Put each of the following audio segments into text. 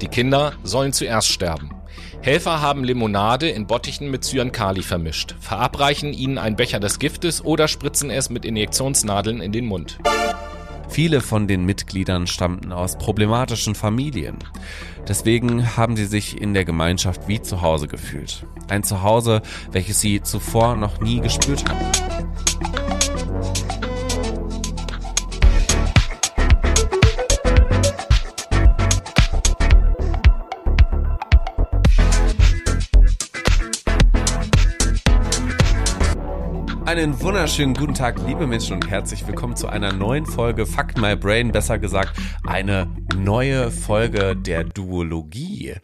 Die Kinder sollen zuerst sterben. Helfer haben Limonade in Bottichen mit Cyankali vermischt, verabreichen ihnen einen Becher des Giftes oder spritzen es mit Injektionsnadeln in den Mund. Viele von den Mitgliedern stammten aus problematischen Familien. Deswegen haben sie sich in der Gemeinschaft wie zu Hause gefühlt. Ein Zuhause, welches sie zuvor noch nie gespürt hatten. Einen wunderschönen guten Tag, liebe Menschen und herzlich willkommen zu einer neuen Folge Fuck My Brain, besser gesagt eine neue Folge der Duologie.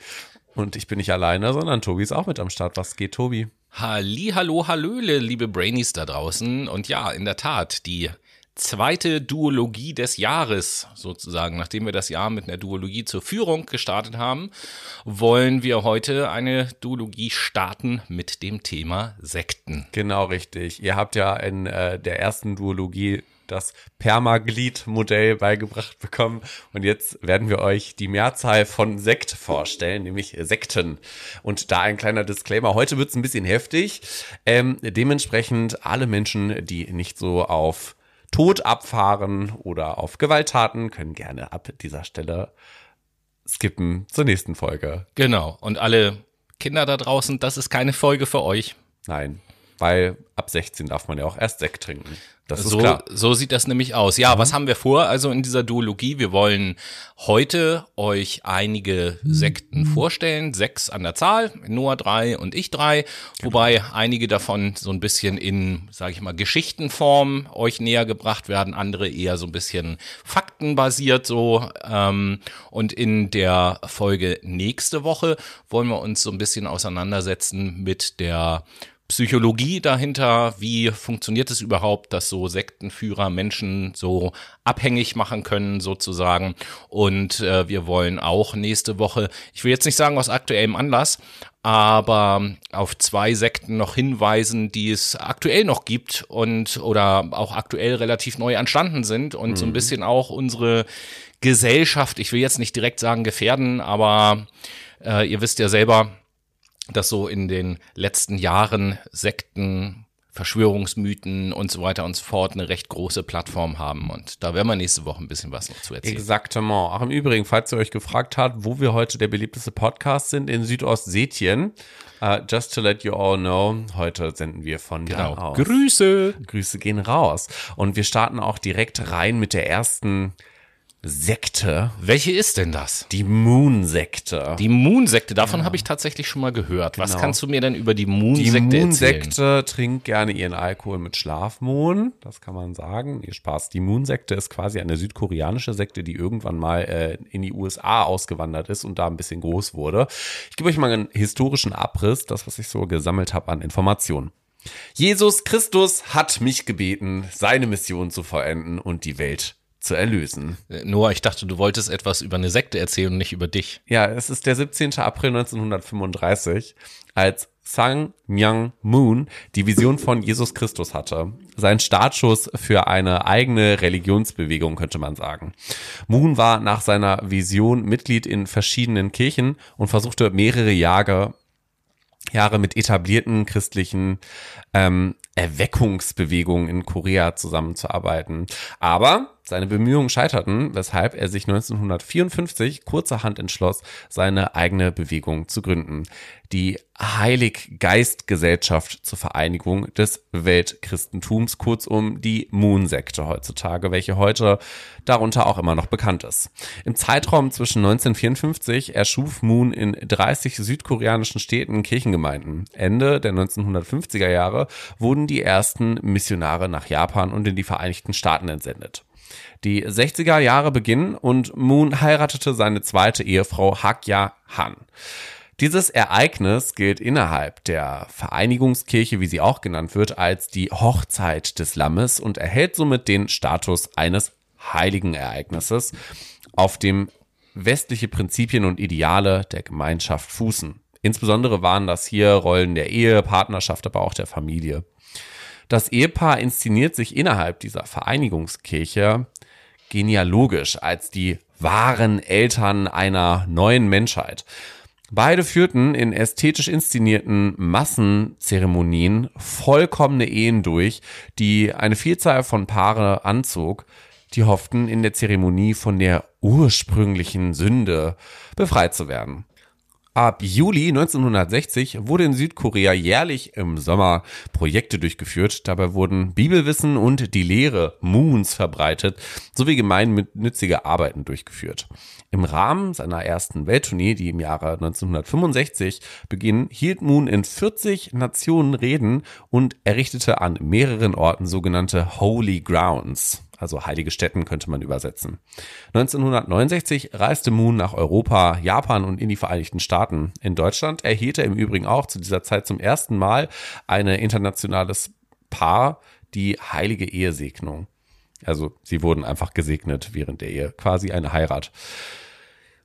Und ich bin nicht alleine, sondern Tobi ist auch mit am Start. Was geht, Tobi? Halli, hallo, hallöle, liebe Brainies da draußen. Und ja, in der Tat, die zweite Duologie des Jahres sozusagen. Nachdem wir das Jahr mit einer Duologie zur Führung gestartet haben, wollen wir heute eine Duologie starten mit dem Thema Sekten. Genau richtig. Ihr habt ja in äh, der ersten Duologie das Permaglid-Modell beigebracht bekommen. Und jetzt werden wir euch die Mehrzahl von Sekt vorstellen, nämlich Sekten. Und da ein kleiner Disclaimer. Heute wird es ein bisschen heftig. Ähm, dementsprechend alle Menschen, die nicht so auf Tod abfahren oder auf Gewalttaten, können gerne ab dieser Stelle skippen zur nächsten Folge. Genau. Und alle Kinder da draußen, das ist keine Folge für euch. Nein, weil ab 16 darf man ja auch erst Sekt trinken. Das ist so, klar. So sieht das nämlich aus. Ja, mhm. was haben wir vor? Also in dieser Duologie, wir wollen heute euch einige Sekten vorstellen. Sechs an der Zahl, Noah drei und ich drei. Genau. Wobei einige davon so ein bisschen in, sage ich mal, Geschichtenform euch näher gebracht werden. Andere eher so ein bisschen faktenbasiert so. Ähm, und in der Folge nächste Woche wollen wir uns so ein bisschen auseinandersetzen mit der Psychologie dahinter, wie funktioniert es überhaupt, dass so Sektenführer Menschen so abhängig machen können sozusagen. Und äh, wir wollen auch nächste Woche, ich will jetzt nicht sagen aus aktuellem Anlass, aber auf zwei Sekten noch hinweisen, die es aktuell noch gibt und oder auch aktuell relativ neu entstanden sind und mhm. so ein mhm. bisschen auch unsere Gesellschaft, ich will jetzt nicht direkt sagen gefährden, aber äh, ihr wisst ja selber, dass so in den letzten Jahren Sekten, Verschwörungsmythen und so weiter und so fort eine recht große Plattform haben. Und da werden wir nächste Woche ein bisschen was noch zu erzählen. Exaktement. Auch im Übrigen, falls ihr euch gefragt habt, wo wir heute der beliebteste Podcast sind, in Südostsetien. Uh, just to let you all know, heute senden wir von genau. da aus. Grüße! Grüße gehen raus. Und wir starten auch direkt rein mit der ersten Sekte. Welche ist denn das? Die Moon-Sekte. Die Moon-Sekte, davon ja. habe ich tatsächlich schon mal gehört. Genau. Was kannst du mir denn über die Moon-Sekte erzählen? Die Moon-Sekte trinkt gerne ihren Alkohol mit Schlafmohn, das kann man sagen. Ihr Spaß. Die Moon-Sekte ist quasi eine südkoreanische Sekte, die irgendwann mal äh, in die USA ausgewandert ist und da ein bisschen groß wurde. Ich gebe euch mal einen historischen Abriss, das, was ich so gesammelt habe an Informationen. Jesus Christus hat mich gebeten, seine Mission zu vollenden und die Welt zu erlösen. Äh, Noah, ich dachte, du wolltest etwas über eine Sekte erzählen und nicht über dich. Ja, es ist der 17. April 1935, als Sang Myung Moon die Vision von Jesus Christus hatte. Sein Startschuss für eine eigene Religionsbewegung, könnte man sagen. Moon war nach seiner Vision Mitglied in verschiedenen Kirchen und versuchte mehrere Jahre Jahre mit etablierten christlichen ähm, Erweckungsbewegungen in Korea zusammenzuarbeiten. Aber seine Bemühungen scheiterten, weshalb er sich 1954 kurzerhand entschloss, seine eigene Bewegung zu gründen. Die Heiliggeistgesellschaft zur Vereinigung des Weltchristentums, kurzum die Moon-Sekte heutzutage, welche heute darunter auch immer noch bekannt ist. Im Zeitraum zwischen 1954 erschuf Moon in 30 südkoreanischen Städten Kirchengemeinden. Ende der 1950er Jahre wurden die ersten Missionare nach Japan und in die Vereinigten Staaten entsendet. Die 60er Jahre beginnen und Moon heiratete seine zweite Ehefrau Hakya Han. Dieses Ereignis gilt innerhalb der Vereinigungskirche, wie sie auch genannt wird, als die Hochzeit des Lammes und erhält somit den Status eines heiligen Ereignisses, auf dem westliche Prinzipien und Ideale der Gemeinschaft fußen. Insbesondere waren das hier Rollen der Ehe, Partnerschaft, aber auch der Familie. Das Ehepaar inszeniert sich innerhalb dieser Vereinigungskirche genealogisch als die wahren Eltern einer neuen Menschheit. Beide führten in ästhetisch inszenierten Massenzeremonien vollkommene Ehen durch, die eine Vielzahl von Paare anzog, die hofften, in der Zeremonie von der ursprünglichen Sünde befreit zu werden. Ab Juli 1960 wurde in Südkorea jährlich im Sommer Projekte durchgeführt. Dabei wurden Bibelwissen und die Lehre Moons verbreitet sowie gemeinnützige Arbeiten durchgeführt. Im Rahmen seiner ersten Welttournee, die im Jahre 1965 beginn, hielt Moon in 40 Nationen Reden und errichtete an mehreren Orten sogenannte Holy Grounds also heilige Städten könnte man übersetzen. 1969 reiste Moon nach Europa, Japan und in die Vereinigten Staaten. In Deutschland erhielt er im Übrigen auch zu dieser Zeit zum ersten Mal eine internationales Paar die heilige Ehesegnung. Also sie wurden einfach gesegnet während der Ehe, quasi eine Heirat.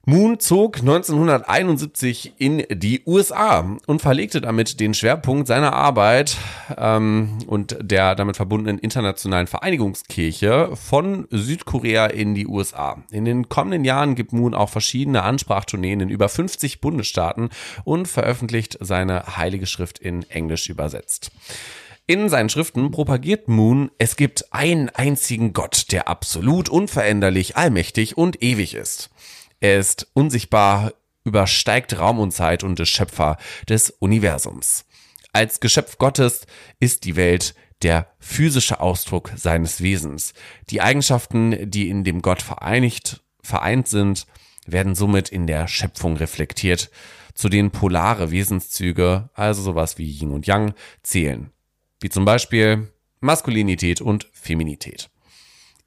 Moon zog 1971 in die USA und verlegte damit den Schwerpunkt seiner Arbeit ähm, und der damit verbundenen internationalen Vereinigungskirche von Südkorea in die USA. In den kommenden Jahren gibt Moon auch verschiedene Ansprachtourneen in über 50 Bundesstaaten und veröffentlicht seine heilige Schrift in Englisch übersetzt. In seinen Schriften propagiert Moon, es gibt einen einzigen Gott, der absolut unveränderlich, allmächtig und ewig ist. Er ist unsichtbar, übersteigt Raum und Zeit und ist Schöpfer des Universums. Als Geschöpf Gottes ist die Welt der physische Ausdruck seines Wesens. Die Eigenschaften, die in dem Gott vereinigt, vereint sind, werden somit in der Schöpfung reflektiert, zu denen polare Wesenszüge, also sowas wie Yin und Yang, zählen. Wie zum Beispiel Maskulinität und Feminität.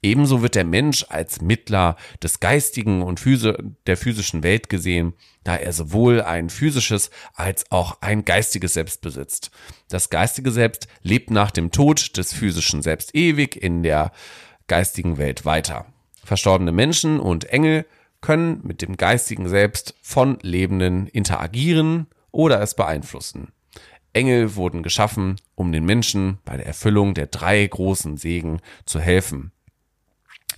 Ebenso wird der Mensch als Mittler des geistigen und der physischen Welt gesehen, da er sowohl ein physisches als auch ein geistiges Selbst besitzt. Das geistige Selbst lebt nach dem Tod des physischen Selbst ewig in der geistigen Welt weiter. Verstorbene Menschen und Engel können mit dem geistigen Selbst von Lebenden interagieren oder es beeinflussen. Engel wurden geschaffen, um den Menschen bei der Erfüllung der drei großen Segen zu helfen.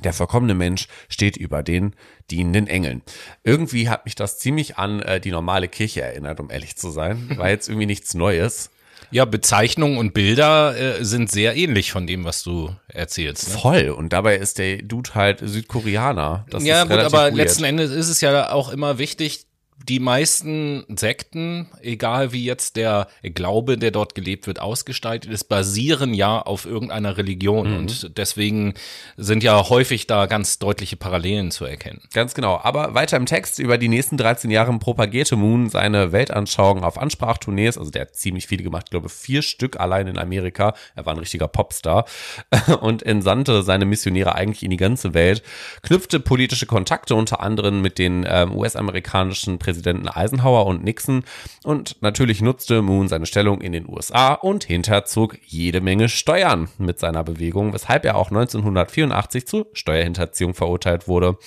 Der verkommene Mensch steht über den dienenden Engeln. Irgendwie hat mich das ziemlich an äh, die normale Kirche erinnert, um ehrlich zu sein. War jetzt irgendwie nichts Neues. Ja, Bezeichnungen und Bilder äh, sind sehr ähnlich von dem, was du erzählst. Ne? Voll. Und dabei ist der Dude halt Südkoreaner. Das ja, gut, aber weird. letzten Endes ist es ja auch immer wichtig, die meisten Sekten, egal wie jetzt der Glaube, der dort gelebt wird, ausgestaltet ist, basieren ja auf irgendeiner Religion. Mhm. Und deswegen sind ja häufig da ganz deutliche Parallelen zu erkennen. Ganz genau. Aber weiter im Text über die nächsten 13 Jahre propagierte Moon seine Weltanschauung auf Ansprachtournees. Also der hat ziemlich viele gemacht, ich glaube vier Stück allein in Amerika. Er war ein richtiger Popstar und entsandte seine Missionäre eigentlich in die ganze Welt, knüpfte politische Kontakte unter anderem mit den ähm, US-amerikanischen Präsidenten Eisenhower und Nixon und natürlich nutzte Moon seine Stellung in den USA und hinterzog jede Menge Steuern mit seiner Bewegung, weshalb er auch 1984 zu Steuerhinterziehung verurteilt wurde.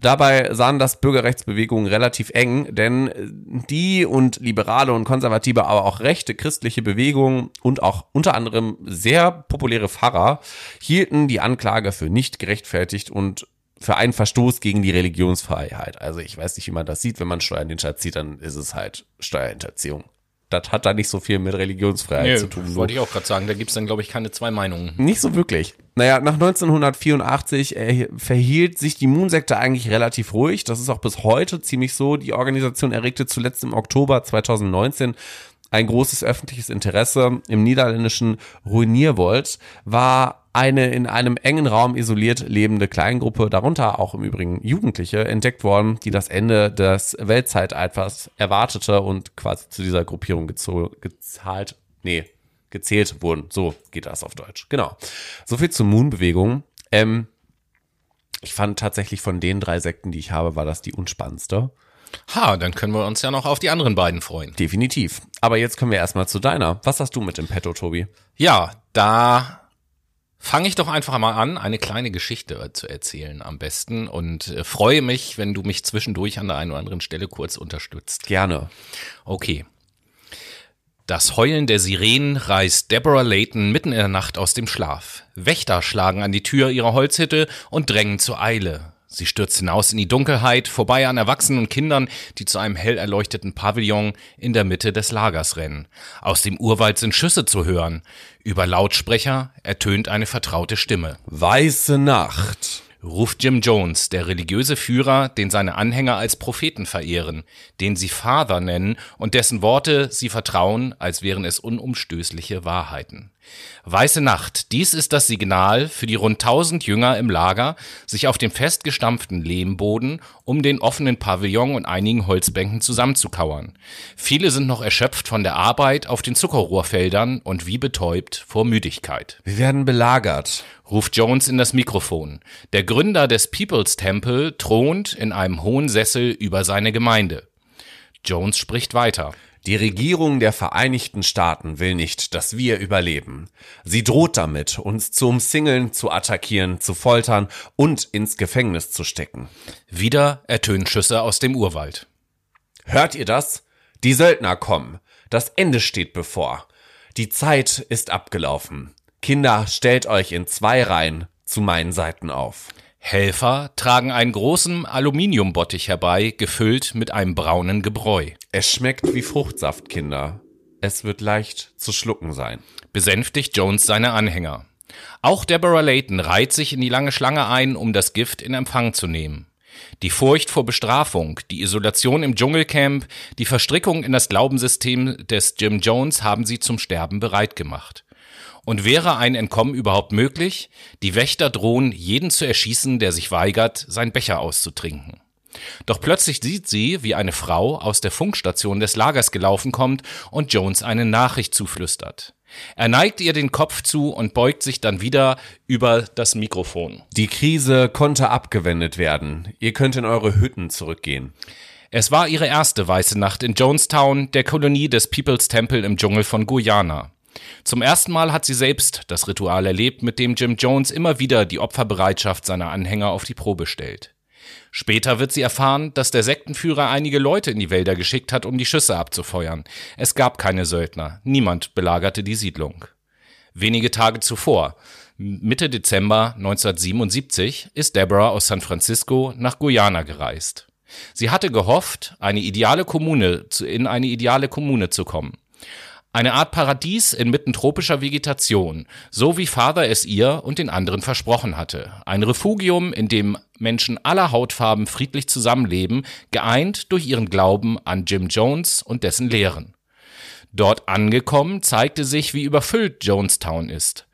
Dabei sahen das Bürgerrechtsbewegungen relativ eng, denn die und liberale und konservative, aber auch rechte christliche Bewegungen und auch unter anderem sehr populäre Pfarrer hielten die Anklage für nicht gerechtfertigt und für einen Verstoß gegen die Religionsfreiheit. Also ich weiß nicht, wie man das sieht. Wenn man Steuern hinterzieht, dann ist es halt Steuerhinterziehung. Das hat da nicht so viel mit Religionsfreiheit nee, zu tun. Wollte ich auch gerade sagen. Da gibt's dann, glaube ich, keine zwei Meinungen. Nicht so wirklich. Naja, nach 1984 äh, verhielt sich die Moon-Sekte eigentlich relativ ruhig. Das ist auch bis heute ziemlich so. Die Organisation erregte zuletzt im Oktober 2019 ein großes öffentliches Interesse. Im niederländischen Ruinierwold war eine in einem engen Raum isoliert lebende Kleingruppe, darunter auch im Übrigen Jugendliche, entdeckt worden, die das Ende des Weltzeitalters erwartete und quasi zu dieser Gruppierung gezahlt, nee, gezählt wurden. So geht das auf Deutsch. Genau. So viel zur Moon-Bewegung. Ähm, ich fand tatsächlich von den drei Sekten, die ich habe, war das die unspannendste. Ha, dann können wir uns ja noch auf die anderen beiden freuen. Definitiv. Aber jetzt kommen wir erstmal zu deiner. Was hast du mit dem Petto, Tobi? Ja, da fange ich doch einfach mal an, eine kleine Geschichte zu erzählen am besten und äh, freue mich, wenn du mich zwischendurch an der einen oder anderen Stelle kurz unterstützt. Gerne. Okay. Das Heulen der Sirenen reißt Deborah Layton mitten in der Nacht aus dem Schlaf. Wächter schlagen an die Tür ihrer Holzhütte und drängen zur Eile. Sie stürzt hinaus in die Dunkelheit, vorbei an Erwachsenen und Kindern, die zu einem hell erleuchteten Pavillon in der Mitte des Lagers rennen. Aus dem Urwald sind Schüsse zu hören. Über Lautsprecher ertönt eine vertraute Stimme. Weiße Nacht ruft Jim Jones, der religiöse Führer, den seine Anhänger als Propheten verehren, den sie Father nennen und dessen Worte sie vertrauen, als wären es unumstößliche Wahrheiten. Weiße Nacht, dies ist das Signal für die rund tausend Jünger im Lager, sich auf dem festgestampften Lehmboden um den offenen Pavillon und einigen Holzbänken zusammenzukauern. Viele sind noch erschöpft von der Arbeit auf den Zuckerrohrfeldern und wie betäubt vor Müdigkeit. Wir werden belagert, ruft Jones in das Mikrofon. Der Gründer des People's Temple thront in einem hohen Sessel über seine Gemeinde. Jones spricht weiter. Die Regierung der Vereinigten Staaten will nicht, dass wir überleben. Sie droht damit, uns zu umsingeln, zu attackieren, zu foltern und ins Gefängnis zu stecken. Wieder ertönen Schüsse aus dem Urwald. Hört ihr das? Die Söldner kommen. Das Ende steht bevor. Die Zeit ist abgelaufen. Kinder, stellt euch in zwei Reihen zu meinen Seiten auf. Helfer tragen einen großen Aluminiumbottich herbei, gefüllt mit einem braunen Gebräu. Es schmeckt wie Fruchtsaft, Kinder. Es wird leicht zu schlucken sein. Besänftigt Jones seine Anhänger. Auch Deborah Layton reiht sich in die lange Schlange ein, um das Gift in Empfang zu nehmen. Die Furcht vor Bestrafung, die Isolation im Dschungelcamp, die Verstrickung in das Glaubenssystem des Jim Jones haben sie zum Sterben bereit gemacht. Und wäre ein Entkommen überhaupt möglich? Die Wächter drohen, jeden zu erschießen, der sich weigert, sein Becher auszutrinken. Doch plötzlich sieht sie, wie eine Frau aus der Funkstation des Lagers gelaufen kommt und Jones eine Nachricht zuflüstert. Er neigt ihr den Kopf zu und beugt sich dann wieder über das Mikrofon. Die Krise konnte abgewendet werden. Ihr könnt in eure Hütten zurückgehen. Es war ihre erste weiße Nacht in Jonestown, der Kolonie des People's Temple im Dschungel von Guyana. Zum ersten Mal hat sie selbst das Ritual erlebt, mit dem Jim Jones immer wieder die Opferbereitschaft seiner Anhänger auf die Probe stellt. Später wird sie erfahren, dass der Sektenführer einige Leute in die Wälder geschickt hat, um die Schüsse abzufeuern. Es gab keine Söldner, niemand belagerte die Siedlung. Wenige Tage zuvor, Mitte Dezember 1977, ist Deborah aus San Francisco nach Guyana gereist. Sie hatte gehofft, eine ideale Kommune zu, in eine ideale Kommune zu kommen. Eine Art Paradies inmitten tropischer Vegetation, so wie Father es ihr und den anderen versprochen hatte. Ein Refugium, in dem Menschen aller Hautfarben friedlich zusammenleben, geeint durch ihren Glauben an Jim Jones und dessen Lehren. Dort angekommen zeigte sich, wie überfüllt Jonestown ist.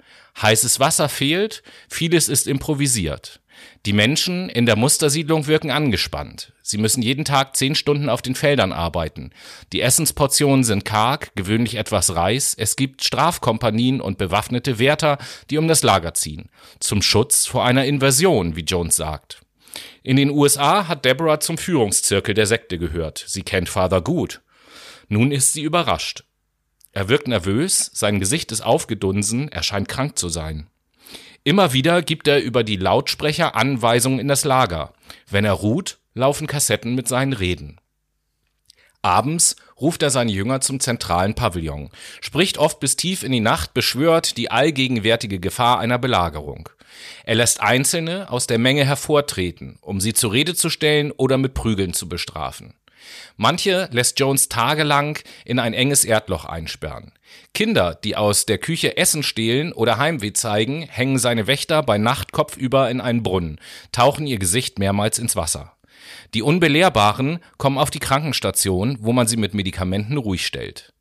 Heißes Wasser fehlt, vieles ist improvisiert. Die Menschen in der Mustersiedlung wirken angespannt. Sie müssen jeden Tag zehn Stunden auf den Feldern arbeiten. Die Essensportionen sind karg, gewöhnlich etwas Reis. Es gibt Strafkompanien und bewaffnete Wärter, die um das Lager ziehen. Zum Schutz vor einer Invasion, wie Jones sagt. In den USA hat Deborah zum Führungszirkel der Sekte gehört. Sie kennt Father gut. Nun ist sie überrascht. Er wirkt nervös, sein Gesicht ist aufgedunsen, er scheint krank zu sein. Immer wieder gibt er über die Lautsprecher Anweisungen in das Lager. Wenn er ruht, laufen Kassetten mit seinen Reden. Abends ruft er seine Jünger zum zentralen Pavillon, spricht oft bis tief in die Nacht, beschwört die allgegenwärtige Gefahr einer Belagerung. Er lässt Einzelne aus der Menge hervortreten, um sie zur Rede zu stellen oder mit Prügeln zu bestrafen. Manche lässt Jones tagelang in ein enges Erdloch einsperren. Kinder, die aus der Küche Essen stehlen oder Heimweh zeigen, hängen seine Wächter bei Nacht kopfüber in einen Brunnen, tauchen ihr Gesicht mehrmals ins Wasser. Die Unbelehrbaren kommen auf die Krankenstation, wo man sie mit Medikamenten ruhig stellt.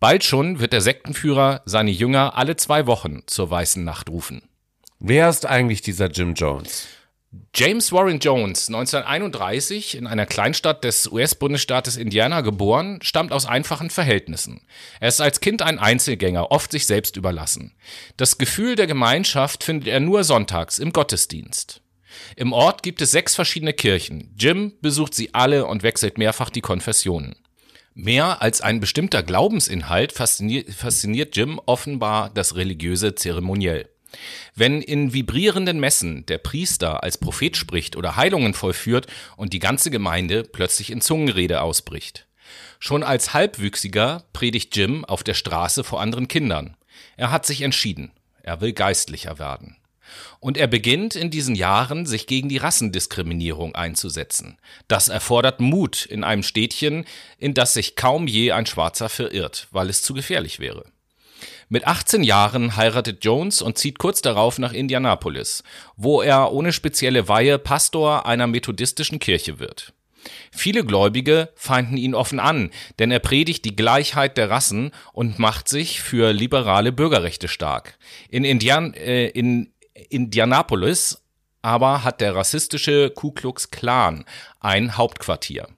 Bald schon wird der Sektenführer seine Jünger alle zwei Wochen zur Weißen Nacht rufen. Wer ist eigentlich dieser Jim Jones? James Warren Jones, 1931 in einer Kleinstadt des US-Bundesstaates Indiana geboren, stammt aus einfachen Verhältnissen. Er ist als Kind ein Einzelgänger, oft sich selbst überlassen. Das Gefühl der Gemeinschaft findet er nur sonntags im Gottesdienst. Im Ort gibt es sechs verschiedene Kirchen. Jim besucht sie alle und wechselt mehrfach die Konfessionen. Mehr als ein bestimmter Glaubensinhalt fasziniert, Jim offenbar das religiöse Zeremoniell. Wenn in vibrierenden Messen der Priester als Prophet spricht oder Heilungen vollführt und die ganze Gemeinde plötzlich in Zungenrede ausbricht. Schon als Halbwüchsiger predigt Jim auf der Straße vor anderen Kindern. Er hat sich entschieden. Er will geistlicher werden. Und er beginnt in diesen Jahren, sich gegen die Rassendiskriminierung einzusetzen. Das erfordert Mut in einem Städtchen, in das sich kaum je ein Schwarzer verirrt, weil es zu gefährlich wäre. Mit 18 Jahren heiratet Jones und zieht kurz darauf nach Indianapolis, wo er ohne spezielle Weihe Pastor einer methodistischen Kirche wird. Viele Gläubige feinden ihn offen an, denn er predigt die Gleichheit der Rassen und macht sich für liberale Bürgerrechte stark. In, Indian, äh, in Indianapolis aber hat der rassistische Ku Klux Klan ein Hauptquartier.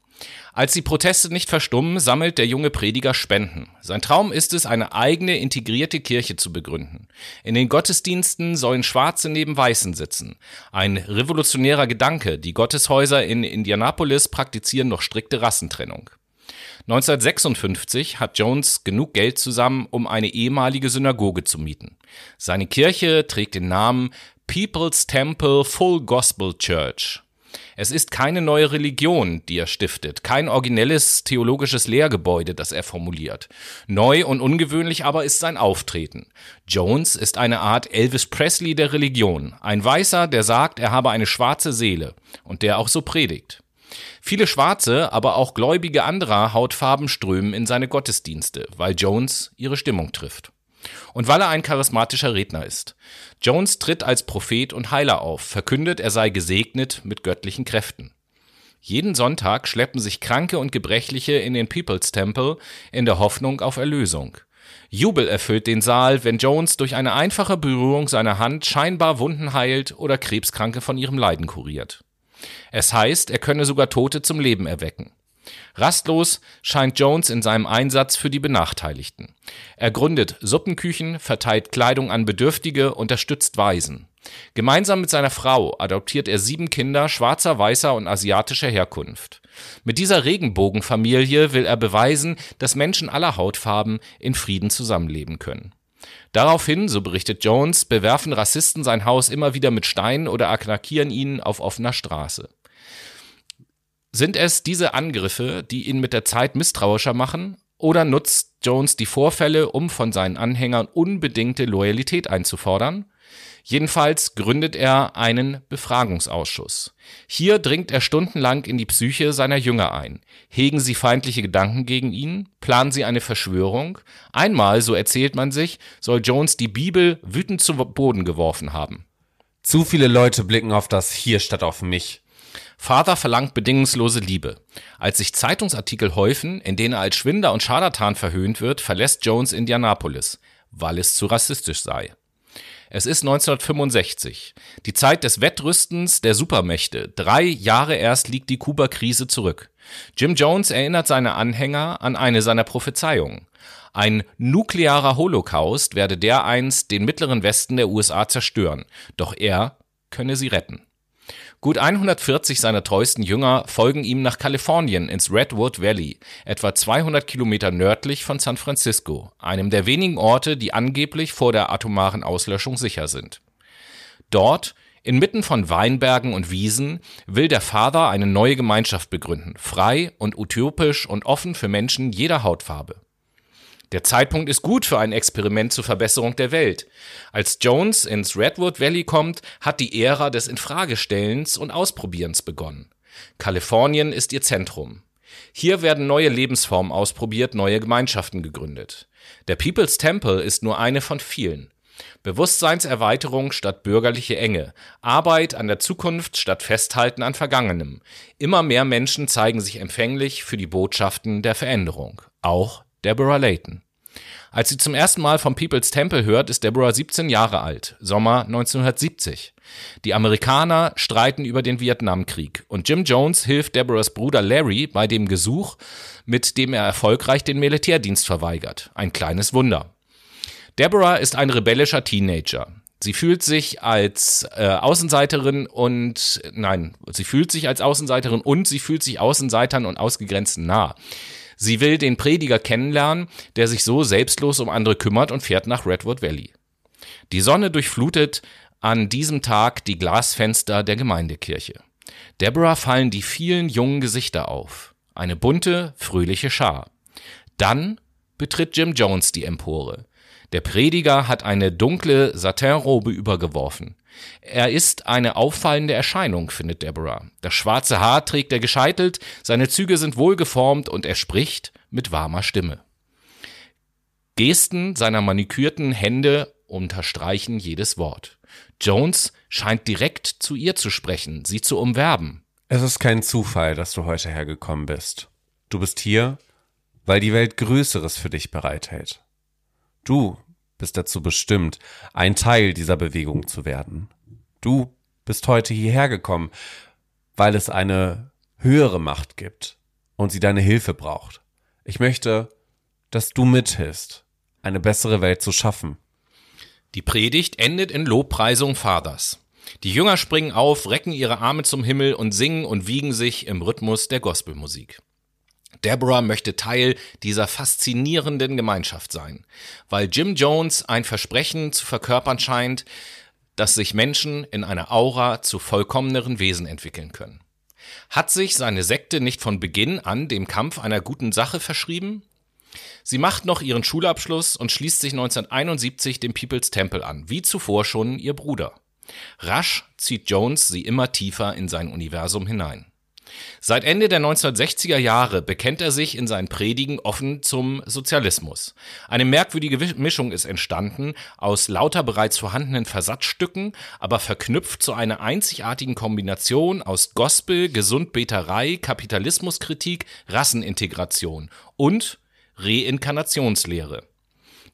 Als die Proteste nicht verstummen, sammelt der junge Prediger Spenden. Sein Traum ist es, eine eigene integrierte Kirche zu begründen. In den Gottesdiensten sollen Schwarze neben Weißen sitzen. Ein revolutionärer Gedanke. Die Gotteshäuser in Indianapolis praktizieren noch strikte Rassentrennung. 1956 hat Jones genug Geld zusammen, um eine ehemalige Synagoge zu mieten. Seine Kirche trägt den Namen People's Temple Full Gospel Church. Es ist keine neue Religion, die er stiftet, kein originelles theologisches Lehrgebäude, das er formuliert. Neu und ungewöhnlich aber ist sein Auftreten. Jones ist eine Art Elvis Presley der Religion, ein Weißer, der sagt, er habe eine schwarze Seele und der auch so predigt. Viele Schwarze, aber auch Gläubige anderer Hautfarben strömen in seine Gottesdienste, weil Jones ihre Stimmung trifft. Und weil er ein charismatischer Redner ist. Jones tritt als Prophet und Heiler auf, verkündet, er sei gesegnet mit göttlichen Kräften. Jeden Sonntag schleppen sich Kranke und Gebrechliche in den People's Temple in der Hoffnung auf Erlösung. Jubel erfüllt den Saal, wenn Jones durch eine einfache Berührung seiner Hand scheinbar Wunden heilt oder Krebskranke von ihrem Leiden kuriert. Es heißt, er könne sogar Tote zum Leben erwecken. Rastlos scheint Jones in seinem Einsatz für die Benachteiligten. Er gründet Suppenküchen, verteilt Kleidung an Bedürftige, unterstützt Waisen. Gemeinsam mit seiner Frau adoptiert er sieben Kinder schwarzer, weißer und asiatischer Herkunft. Mit dieser Regenbogenfamilie will er beweisen, dass Menschen aller Hautfarben in Frieden zusammenleben können. Daraufhin, so berichtet Jones, bewerfen Rassisten sein Haus immer wieder mit Steinen oder attackieren ihn auf offener Straße. Sind es diese Angriffe, die ihn mit der Zeit misstrauischer machen? Oder nutzt Jones die Vorfälle, um von seinen Anhängern unbedingte Loyalität einzufordern? Jedenfalls gründet er einen Befragungsausschuss. Hier dringt er stundenlang in die Psyche seiner Jünger ein. Hegen sie feindliche Gedanken gegen ihn? Planen sie eine Verschwörung? Einmal, so erzählt man sich, soll Jones die Bibel wütend zu Boden geworfen haben. Zu viele Leute blicken auf das Hier statt auf mich. Vater verlangt bedingungslose Liebe. Als sich Zeitungsartikel häufen, in denen er als Schwinder und Scharlatan verhöhnt wird, verlässt Jones Indianapolis, weil es zu rassistisch sei. Es ist 1965, die Zeit des Wettrüstens der Supermächte. Drei Jahre erst liegt die Kuba-Krise zurück. Jim Jones erinnert seine Anhänger an eine seiner Prophezeiungen. Ein nuklearer Holocaust werde dereinst den mittleren Westen der USA zerstören, doch er könne sie retten. Gut 140 seiner treuesten Jünger folgen ihm nach Kalifornien ins Redwood Valley, etwa 200 Kilometer nördlich von San Francisco, einem der wenigen Orte, die angeblich vor der atomaren Auslöschung sicher sind. Dort, inmitten von Weinbergen und Wiesen, will der Vater eine neue Gemeinschaft begründen, frei und utopisch und offen für Menschen jeder Hautfarbe. Der Zeitpunkt ist gut für ein Experiment zur Verbesserung der Welt. Als Jones ins Redwood Valley kommt, hat die Ära des Infragestellens und Ausprobierens begonnen. Kalifornien ist ihr Zentrum. Hier werden neue Lebensformen ausprobiert, neue Gemeinschaften gegründet. Der People's Temple ist nur eine von vielen. Bewusstseinserweiterung statt bürgerliche Enge, Arbeit an der Zukunft statt Festhalten an Vergangenem. Immer mehr Menschen zeigen sich empfänglich für die Botschaften der Veränderung, auch Deborah Layton. Als sie zum ersten Mal vom People's Temple hört, ist Deborah 17 Jahre alt, Sommer 1970. Die Amerikaner streiten über den Vietnamkrieg und Jim Jones hilft Deborahs Bruder Larry bei dem Gesuch, mit dem er erfolgreich den Militärdienst verweigert. Ein kleines Wunder. Deborah ist ein rebellischer Teenager. Sie fühlt sich als äh, Außenseiterin und nein, sie fühlt sich als Außenseiterin und sie fühlt sich Außenseitern und Ausgegrenzten nah. Sie will den Prediger kennenlernen, der sich so selbstlos um andere kümmert und fährt nach Redwood Valley. Die Sonne durchflutet an diesem Tag die Glasfenster der Gemeindekirche. Deborah fallen die vielen jungen Gesichter auf. Eine bunte, fröhliche Schar. Dann betritt Jim Jones die Empore. Der Prediger hat eine dunkle Satinrobe übergeworfen. Er ist eine auffallende Erscheinung, findet Deborah. Das schwarze Haar trägt er gescheitelt, seine Züge sind wohlgeformt und er spricht mit warmer Stimme. Gesten seiner manikürten Hände unterstreichen jedes Wort. Jones scheint direkt zu ihr zu sprechen, sie zu umwerben. Es ist kein Zufall, dass du heute hergekommen bist. Du bist hier, weil die Welt Größeres für dich bereithält. Du bist dazu bestimmt, ein Teil dieser Bewegung zu werden. Du bist heute hierher gekommen, weil es eine höhere Macht gibt und sie deine Hilfe braucht. Ich möchte, dass du mithilfst, eine bessere Welt zu schaffen. Die Predigt endet in Lobpreisung Vaters. Die Jünger springen auf, recken ihre Arme zum Himmel und singen und wiegen sich im Rhythmus der Gospelmusik. Deborah möchte Teil dieser faszinierenden Gemeinschaft sein, weil Jim Jones ein Versprechen zu verkörpern scheint, dass sich Menschen in einer Aura zu vollkommeneren Wesen entwickeln können. Hat sich seine Sekte nicht von Beginn an dem Kampf einer guten Sache verschrieben? Sie macht noch ihren Schulabschluss und schließt sich 1971 dem People's Temple an, wie zuvor schon ihr Bruder. Rasch zieht Jones sie immer tiefer in sein Universum hinein. Seit Ende der 1960er Jahre bekennt er sich in seinen Predigen offen zum Sozialismus. Eine merkwürdige Mischung ist entstanden aus lauter bereits vorhandenen Versatzstücken, aber verknüpft zu einer einzigartigen Kombination aus Gospel, Gesundbeterei, Kapitalismuskritik, Rassenintegration und Reinkarnationslehre.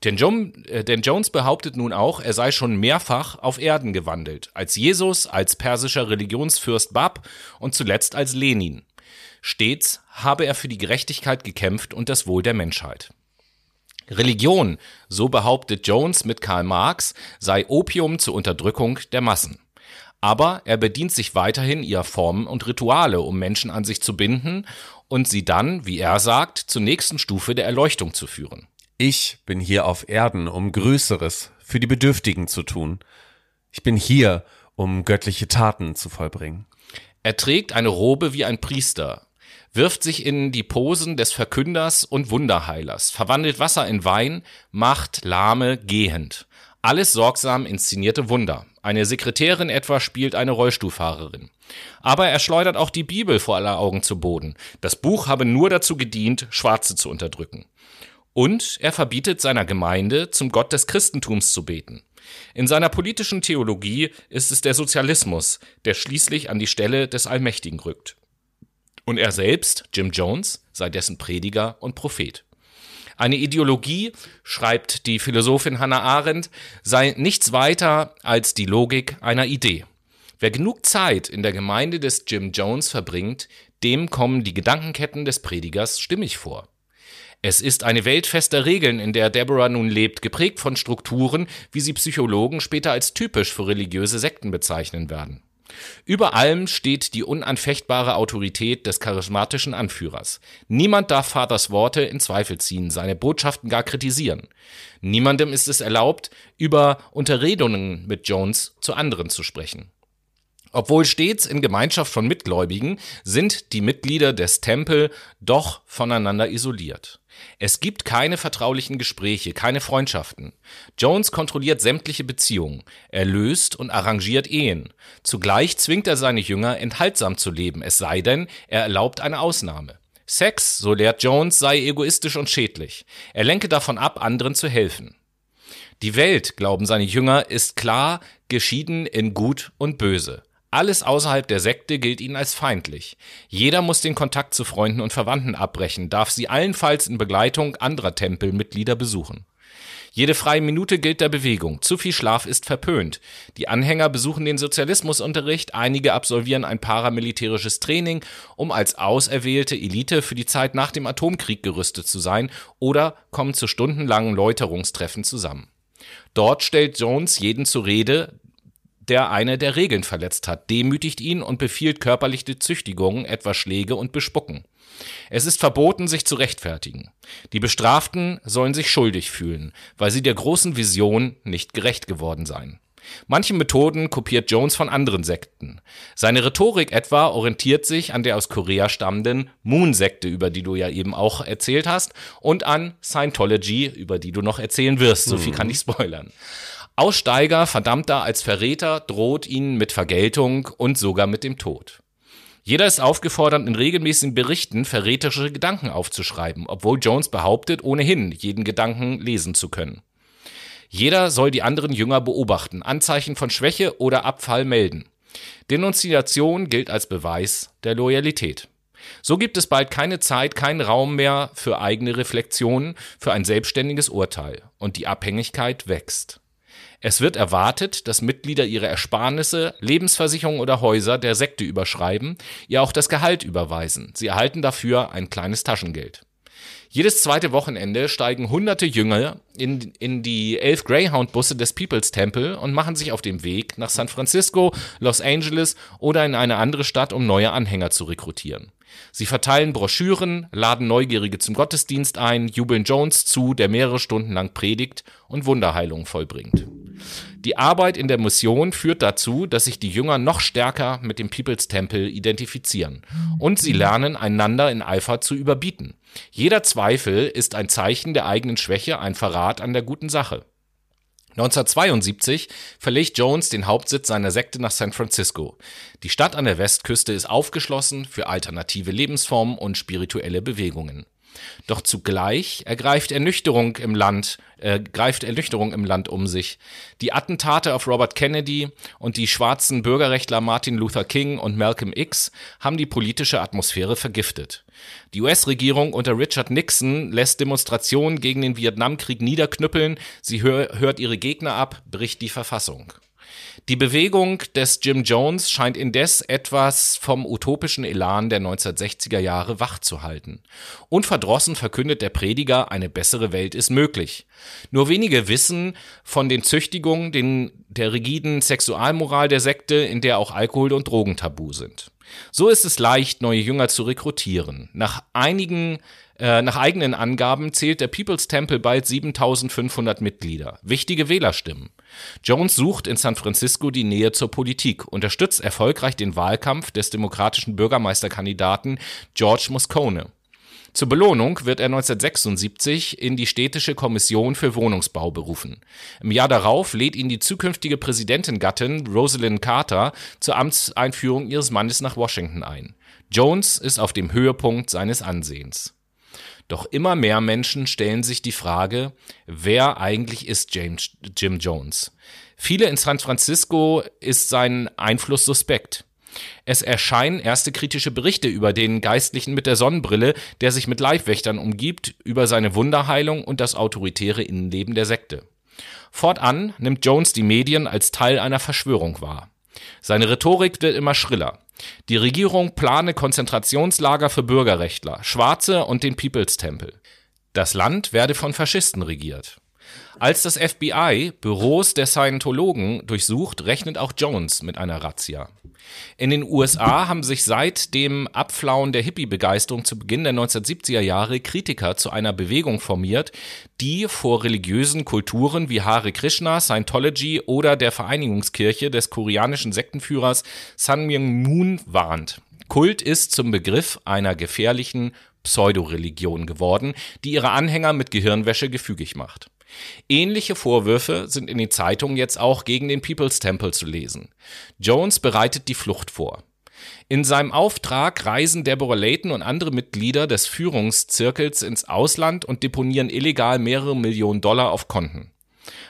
Denn, John, äh, denn, Jones behauptet nun auch, er sei schon mehrfach auf Erden gewandelt, als Jesus, als persischer Religionsfürst Bab und zuletzt als Lenin. Stets habe er für die Gerechtigkeit gekämpft und das Wohl der Menschheit. Religion, so behauptet Jones mit Karl Marx, sei Opium zur Unterdrückung der Massen. Aber er bedient sich weiterhin ihrer Formen und Rituale, um Menschen an sich zu binden und sie dann, wie er sagt, zur nächsten Stufe der Erleuchtung zu führen. Ich bin hier auf Erden, um Größeres für die Bedürftigen zu tun. Ich bin hier, um göttliche Taten zu vollbringen. Er trägt eine Robe wie ein Priester, wirft sich in die Posen des Verkünders und Wunderheilers, verwandelt Wasser in Wein, macht Lahme gehend. Alles sorgsam inszenierte Wunder. Eine Sekretärin etwa spielt eine Rollstuhlfahrerin. Aber er schleudert auch die Bibel vor aller Augen zu Boden. Das Buch habe nur dazu gedient, Schwarze zu unterdrücken. Und er verbietet seiner Gemeinde, zum Gott des Christentums zu beten. In seiner politischen Theologie ist es der Sozialismus, der schließlich an die Stelle des Allmächtigen rückt. Und er selbst, Jim Jones, sei dessen Prediger und Prophet. Eine Ideologie, schreibt die Philosophin Hannah Arendt, sei nichts weiter als die Logik einer Idee. Wer genug Zeit in der Gemeinde des Jim Jones verbringt, dem kommen die Gedankenketten des Predigers stimmig vor. Es ist eine Welt fester Regeln, in der Deborah nun lebt, geprägt von Strukturen, wie sie Psychologen später als typisch für religiöse Sekten bezeichnen werden. Über allem steht die unanfechtbare Autorität des charismatischen Anführers. Niemand darf Vaters Worte in Zweifel ziehen, seine Botschaften gar kritisieren. Niemandem ist es erlaubt, über Unterredungen mit Jones zu anderen zu sprechen. Obwohl stets in Gemeinschaft von Mitgläubigen sind die Mitglieder des Tempel doch voneinander isoliert. Es gibt keine vertraulichen Gespräche, keine Freundschaften. Jones kontrolliert sämtliche Beziehungen. Er löst und arrangiert Ehen. Zugleich zwingt er seine Jünger, enthaltsam zu leben, es sei denn, er erlaubt eine Ausnahme. Sex, so lehrt Jones, sei egoistisch und schädlich. Er lenke davon ab, anderen zu helfen. Die Welt, glauben seine Jünger, ist klar geschieden in Gut und Böse. Alles außerhalb der Sekte gilt ihnen als feindlich. Jeder muss den Kontakt zu Freunden und Verwandten abbrechen, darf sie allenfalls in Begleitung anderer Tempelmitglieder besuchen. Jede freie Minute gilt der Bewegung. Zu viel Schlaf ist verpönt. Die Anhänger besuchen den Sozialismusunterricht, einige absolvieren ein paramilitärisches Training, um als auserwählte Elite für die Zeit nach dem Atomkrieg gerüstet zu sein oder kommen zu stundenlangen Läuterungstreffen zusammen. Dort stellt Jones jeden zur Rede, der eine der Regeln verletzt hat, demütigt ihn und befiehlt körperliche Züchtigungen, etwa Schläge und Bespucken. Es ist verboten, sich zu rechtfertigen. Die Bestraften sollen sich schuldig fühlen, weil sie der großen Vision nicht gerecht geworden seien. Manche Methoden kopiert Jones von anderen Sekten. Seine Rhetorik etwa orientiert sich an der aus Korea stammenden Moon-Sekte, über die du ja eben auch erzählt hast, und an Scientology, über die du noch erzählen wirst. So viel kann ich spoilern. Aussteiger, Verdammter als Verräter droht ihnen mit Vergeltung und sogar mit dem Tod. Jeder ist aufgefordert, in regelmäßigen Berichten verräterische Gedanken aufzuschreiben, obwohl Jones behauptet, ohnehin jeden Gedanken lesen zu können. Jeder soll die anderen Jünger beobachten, Anzeichen von Schwäche oder Abfall melden. Denunziation gilt als Beweis der Loyalität. So gibt es bald keine Zeit, keinen Raum mehr für eigene Reflexionen, für ein selbstständiges Urteil. Und die Abhängigkeit wächst. Es wird erwartet, dass Mitglieder ihre Ersparnisse, Lebensversicherungen oder Häuser der Sekte überschreiben, ihr auch das Gehalt überweisen. Sie erhalten dafür ein kleines Taschengeld. Jedes zweite Wochenende steigen hunderte Jünger in, in die elf Greyhound-Busse des People's Temple und machen sich auf den Weg nach San Francisco, Los Angeles oder in eine andere Stadt, um neue Anhänger zu rekrutieren. Sie verteilen Broschüren, laden Neugierige zum Gottesdienst ein, jubeln Jones zu, der mehrere Stunden lang predigt und Wunderheilung vollbringt. Die Arbeit in der Mission führt dazu, dass sich die Jünger noch stärker mit dem People's Temple identifizieren und sie lernen, einander in Eifer zu überbieten. Jeder Zweifel ist ein Zeichen der eigenen Schwäche, ein Verrat an der guten Sache. 1972 verlegt Jones den Hauptsitz seiner Sekte nach San Francisco. Die Stadt an der Westküste ist aufgeschlossen für alternative Lebensformen und spirituelle Bewegungen. Doch zugleich ergreift Ernüchterung im Land, äh, greift Ernüchterung im Land um sich. Die Attentate auf Robert Kennedy und die schwarzen Bürgerrechtler Martin Luther King und Malcolm X haben die politische Atmosphäre vergiftet. Die US-Regierung unter Richard Nixon lässt Demonstrationen gegen den Vietnamkrieg niederknüppeln, sie hör hört ihre Gegner ab, bricht die Verfassung. Die Bewegung des Jim Jones scheint indes etwas vom utopischen Elan der 1960er Jahre wachzuhalten. Unverdrossen verkündet der Prediger, eine bessere Welt ist möglich. Nur wenige wissen von den Züchtigungen, den, der rigiden Sexualmoral der Sekte, in der auch Alkohol und Drogen tabu sind. So ist es leicht, neue Jünger zu rekrutieren. Nach einigen äh, nach eigenen Angaben zählt der People's Temple bald 7500 Mitglieder. Wichtige Wählerstimmen. Jones sucht in San Francisco die Nähe zur Politik, unterstützt erfolgreich den Wahlkampf des demokratischen Bürgermeisterkandidaten George Moscone. Zur Belohnung wird er 1976 in die städtische Kommission für Wohnungsbau berufen. Im Jahr darauf lädt ihn die zukünftige Präsidentengattin Rosalind Carter zur Amtseinführung ihres Mannes nach Washington ein. Jones ist auf dem Höhepunkt seines Ansehens. Doch immer mehr Menschen stellen sich die Frage, wer eigentlich ist James, Jim Jones? Viele in San Francisco ist sein Einfluss suspekt. Es erscheinen erste kritische Berichte über den Geistlichen mit der Sonnenbrille, der sich mit Leibwächtern umgibt, über seine Wunderheilung und das autoritäre Innenleben der Sekte. Fortan nimmt Jones die Medien als Teil einer Verschwörung wahr. Seine Rhetorik wird immer schriller. Die Regierung plane Konzentrationslager für Bürgerrechtler, Schwarze und den People's Temple. Das Land werde von Faschisten regiert. Als das FBI Büros der Scientologen durchsucht, rechnet auch Jones mit einer Razzia. In den USA haben sich seit dem Abflauen der Hippie-Begeisterung zu Beginn der 1970er Jahre Kritiker zu einer Bewegung formiert, die vor religiösen Kulturen wie Hare Krishna, Scientology oder der Vereinigungskirche des koreanischen Sektenführers Sun Myung Moon warnt. Kult ist zum Begriff einer gefährlichen Pseudoreligion geworden, die ihre Anhänger mit Gehirnwäsche gefügig macht. Ähnliche Vorwürfe sind in den Zeitungen jetzt auch gegen den People's Temple zu lesen. Jones bereitet die Flucht vor. In seinem Auftrag reisen Deborah Layton und andere Mitglieder des Führungszirkels ins Ausland und deponieren illegal mehrere Millionen Dollar auf Konten.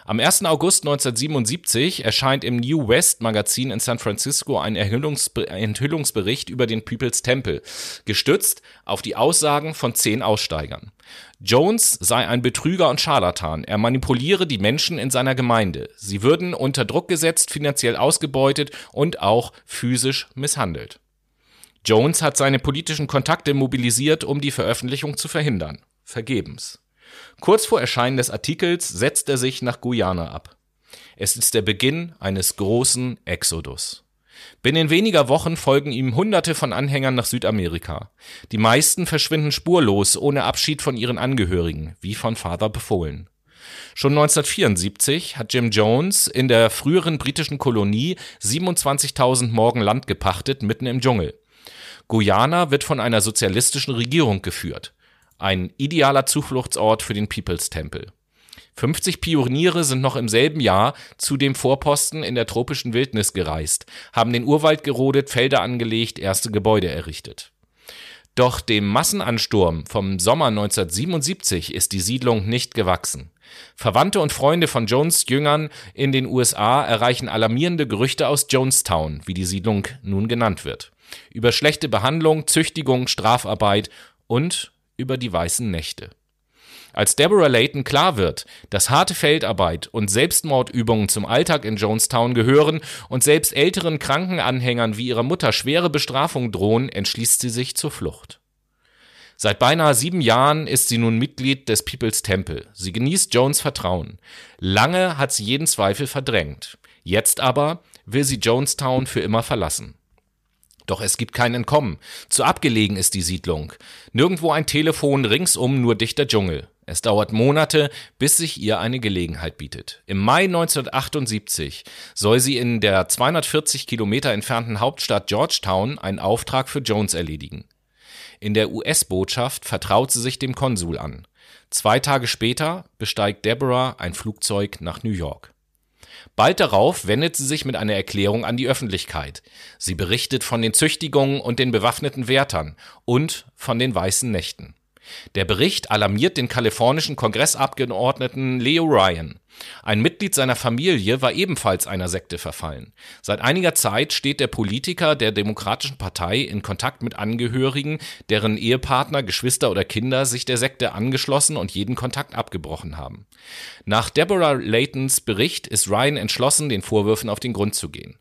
Am 1. August 1977 erscheint im New West Magazin in San Francisco ein Enthüllungsbericht über den People's Temple, gestützt auf die Aussagen von zehn Aussteigern. Jones sei ein Betrüger und Scharlatan. Er manipuliere die Menschen in seiner Gemeinde. Sie würden unter Druck gesetzt, finanziell ausgebeutet und auch physisch misshandelt. Jones hat seine politischen Kontakte mobilisiert, um die Veröffentlichung zu verhindern. Vergebens. Kurz vor Erscheinen des Artikels setzt er sich nach Guyana ab. Es ist der Beginn eines großen Exodus. Binnen weniger Wochen folgen ihm Hunderte von Anhängern nach Südamerika. Die meisten verschwinden spurlos, ohne Abschied von ihren Angehörigen, wie von Vater befohlen. Schon 1974 hat Jim Jones in der früheren britischen Kolonie 27.000 Morgen Land gepachtet, mitten im Dschungel. Guyana wird von einer sozialistischen Regierung geführt. Ein idealer Zufluchtsort für den People's Temple. 50 Pioniere sind noch im selben Jahr zu dem Vorposten in der tropischen Wildnis gereist, haben den Urwald gerodet, Felder angelegt, erste Gebäude errichtet. Doch dem Massenansturm vom Sommer 1977 ist die Siedlung nicht gewachsen. Verwandte und Freunde von Jones Jüngern in den USA erreichen alarmierende Gerüchte aus Jonestown, wie die Siedlung nun genannt wird. Über schlechte Behandlung, Züchtigung, Strafarbeit und über die weißen Nächte. Als Deborah Layton klar wird, dass harte Feldarbeit und Selbstmordübungen zum Alltag in Jonestown gehören und selbst älteren Krankenanhängern wie ihrer Mutter schwere Bestrafungen drohen, entschließt sie sich zur Flucht. Seit beinahe sieben Jahren ist sie nun Mitglied des People's Temple. Sie genießt Jones Vertrauen. Lange hat sie jeden Zweifel verdrängt. Jetzt aber will sie Jonestown für immer verlassen. Doch es gibt kein Entkommen. Zu abgelegen ist die Siedlung. Nirgendwo ein Telefon, ringsum nur dichter Dschungel. Es dauert Monate, bis sich ihr eine Gelegenheit bietet. Im Mai 1978 soll sie in der 240 Kilometer entfernten Hauptstadt Georgetown einen Auftrag für Jones erledigen. In der US-Botschaft vertraut sie sich dem Konsul an. Zwei Tage später besteigt Deborah ein Flugzeug nach New York. Bald darauf wendet sie sich mit einer Erklärung an die Öffentlichkeit. Sie berichtet von den Züchtigungen und den bewaffneten Wärtern und von den weißen Nächten. Der Bericht alarmiert den kalifornischen Kongressabgeordneten Leo Ryan. Ein Mitglied seiner Familie war ebenfalls einer Sekte verfallen. Seit einiger Zeit steht der Politiker der Demokratischen Partei in Kontakt mit Angehörigen, deren Ehepartner, Geschwister oder Kinder sich der Sekte angeschlossen und jeden Kontakt abgebrochen haben. Nach Deborah Laytons Bericht ist Ryan entschlossen, den Vorwürfen auf den Grund zu gehen.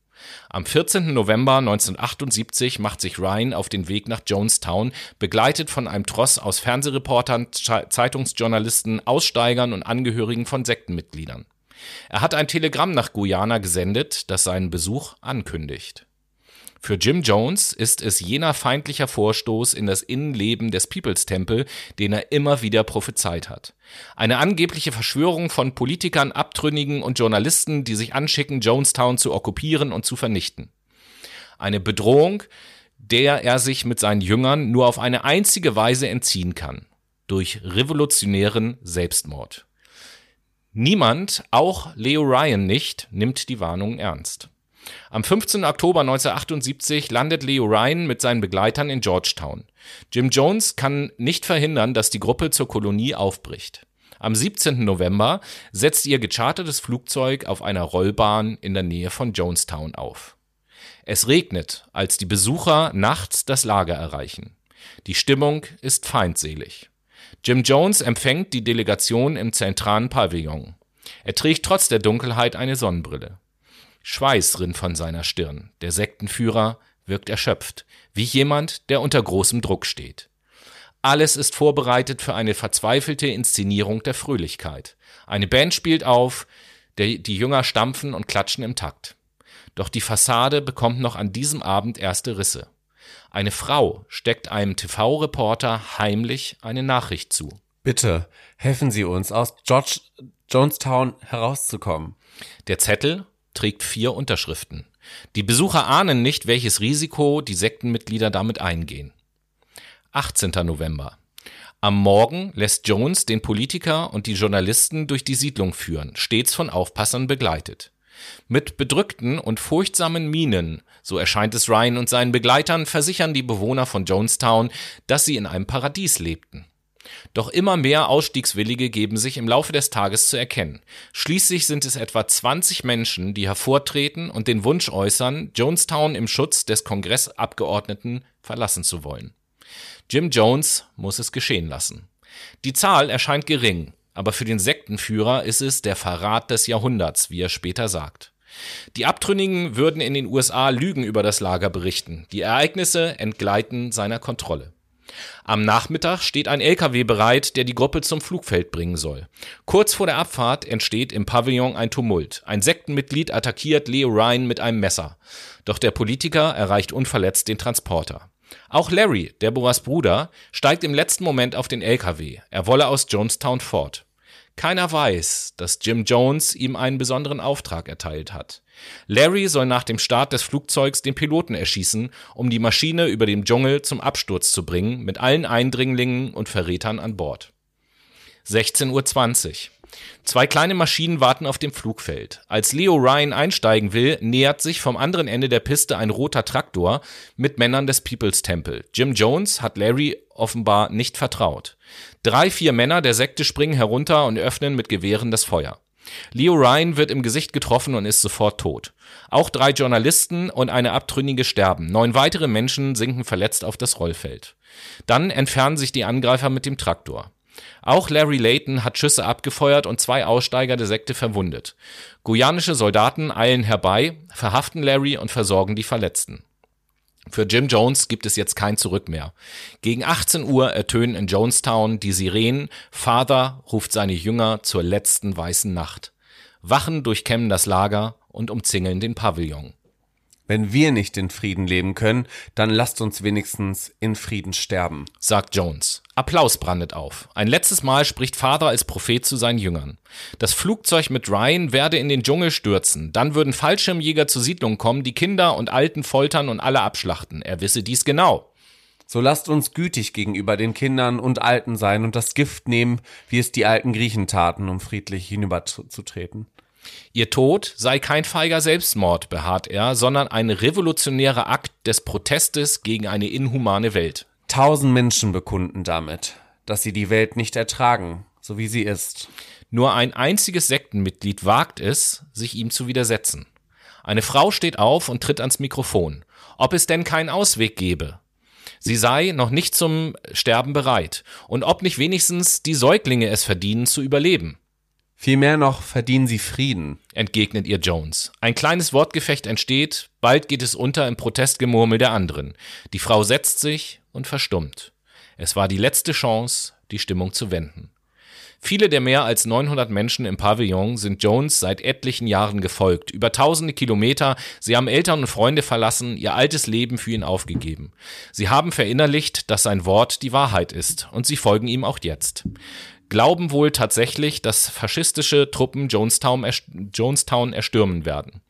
Am 14. November 1978 macht sich Ryan auf den Weg nach Jonestown, begleitet von einem Tross aus Fernsehreportern, Zeitungsjournalisten, Aussteigern und Angehörigen von Sektenmitgliedern. Er hat ein Telegramm nach Guyana gesendet, das seinen Besuch ankündigt. Für Jim Jones ist es jener feindlicher Vorstoß in das Innenleben des People's Temple, den er immer wieder prophezeit hat. Eine angebliche Verschwörung von Politikern, Abtrünnigen und Journalisten, die sich anschicken, Jonestown zu okkupieren und zu vernichten. Eine Bedrohung, der er sich mit seinen Jüngern nur auf eine einzige Weise entziehen kann. Durch revolutionären Selbstmord. Niemand, auch Leo Ryan nicht, nimmt die Warnung ernst. Am 15. Oktober 1978 landet Leo Ryan mit seinen Begleitern in Georgetown. Jim Jones kann nicht verhindern, dass die Gruppe zur Kolonie aufbricht. Am 17. November setzt ihr gechartertes Flugzeug auf einer Rollbahn in der Nähe von Jonestown auf. Es regnet, als die Besucher nachts das Lager erreichen. Die Stimmung ist feindselig. Jim Jones empfängt die Delegation im zentralen Pavillon. Er trägt trotz der Dunkelheit eine Sonnenbrille. Schweiß rinnt von seiner Stirn. Der Sektenführer wirkt erschöpft, wie jemand, der unter großem Druck steht. Alles ist vorbereitet für eine verzweifelte Inszenierung der Fröhlichkeit. Eine Band spielt auf, der, die Jünger stampfen und klatschen im Takt. Doch die Fassade bekommt noch an diesem Abend erste Risse. Eine Frau steckt einem TV-Reporter heimlich eine Nachricht zu. Bitte, helfen Sie uns, aus George Jonestown herauszukommen. Der Zettel trägt vier Unterschriften. Die Besucher ahnen nicht, welches Risiko die Sektenmitglieder damit eingehen. 18. November. Am Morgen lässt Jones den Politiker und die Journalisten durch die Siedlung führen, stets von Aufpassern begleitet. Mit bedrückten und furchtsamen Mienen, so erscheint es Ryan und seinen Begleitern, versichern die Bewohner von Jonestown, dass sie in einem Paradies lebten. Doch immer mehr Ausstiegswillige geben sich im Laufe des Tages zu erkennen. Schließlich sind es etwa 20 Menschen, die hervortreten und den Wunsch äußern, Jonestown im Schutz des Kongressabgeordneten verlassen zu wollen. Jim Jones muss es geschehen lassen. Die Zahl erscheint gering, aber für den Sektenführer ist es der Verrat des Jahrhunderts, wie er später sagt. Die Abtrünnigen würden in den USA Lügen über das Lager berichten. Die Ereignisse entgleiten seiner Kontrolle. Am Nachmittag steht ein LKW bereit, der die Gruppe zum Flugfeld bringen soll. Kurz vor der Abfahrt entsteht im Pavillon ein Tumult. Ein Sektenmitglied attackiert Leo Ryan mit einem Messer. Doch der Politiker erreicht unverletzt den Transporter. Auch Larry, Deborahs Bruder, steigt im letzten Moment auf den LKW. Er wolle aus Jonestown fort. Keiner weiß, dass Jim Jones ihm einen besonderen Auftrag erteilt hat. Larry soll nach dem Start des Flugzeugs den Piloten erschießen, um die Maschine über dem Dschungel zum Absturz zu bringen, mit allen Eindringlingen und Verrätern an Bord. 16.20 Uhr. Zwei kleine Maschinen warten auf dem Flugfeld. Als Leo Ryan einsteigen will, nähert sich vom anderen Ende der Piste ein roter Traktor mit Männern des People's Temple. Jim Jones hat Larry offenbar nicht vertraut. Drei, vier Männer der Sekte springen herunter und öffnen mit Gewehren das Feuer. Leo Ryan wird im Gesicht getroffen und ist sofort tot. Auch drei Journalisten und eine Abtrünnige sterben. Neun weitere Menschen sinken verletzt auf das Rollfeld. Dann entfernen sich die Angreifer mit dem Traktor. Auch Larry Layton hat Schüsse abgefeuert und zwei Aussteiger der Sekte verwundet. Guyanische Soldaten eilen herbei, verhaften Larry und versorgen die Verletzten. Für Jim Jones gibt es jetzt kein Zurück mehr. Gegen 18 Uhr ertönen in Jonestown die Sirenen. Father ruft seine Jünger zur letzten weißen Nacht. Wachen durchkämmen das Lager und umzingeln den Pavillon. Wenn wir nicht in Frieden leben können, dann lasst uns wenigstens in Frieden sterben, sagt Jones. Applaus brandet auf. Ein letztes Mal spricht Father als Prophet zu seinen Jüngern. Das Flugzeug mit Ryan werde in den Dschungel stürzen. Dann würden Fallschirmjäger zur Siedlung kommen, die Kinder und Alten foltern und alle abschlachten. Er wisse dies genau. So lasst uns gütig gegenüber den Kindern und Alten sein und das Gift nehmen, wie es die alten Griechen taten, um friedlich hinüberzutreten. Ihr Tod sei kein feiger Selbstmord, beharrt er, sondern ein revolutionärer Akt des Protestes gegen eine inhumane Welt. Tausend Menschen bekunden damit, dass sie die Welt nicht ertragen, so wie sie ist. Nur ein einziges Sektenmitglied wagt es, sich ihm zu widersetzen. Eine Frau steht auf und tritt ans Mikrofon. Ob es denn keinen Ausweg gebe. Sie sei noch nicht zum Sterben bereit und ob nicht wenigstens die Säuglinge es verdienen zu überleben. Vielmehr noch verdienen sie Frieden, entgegnet ihr Jones. Ein kleines Wortgefecht entsteht, bald geht es unter im Protestgemurmel der anderen. Die Frau setzt sich und verstummt. Es war die letzte Chance, die Stimmung zu wenden. Viele der mehr als 900 Menschen im Pavillon sind Jones seit etlichen Jahren gefolgt. Über tausende Kilometer. Sie haben Eltern und Freunde verlassen, ihr altes Leben für ihn aufgegeben. Sie haben verinnerlicht, dass sein Wort die Wahrheit ist. Und sie folgen ihm auch jetzt glauben wohl tatsächlich, dass faschistische Truppen Jonestown, Jonestown erstürmen werden.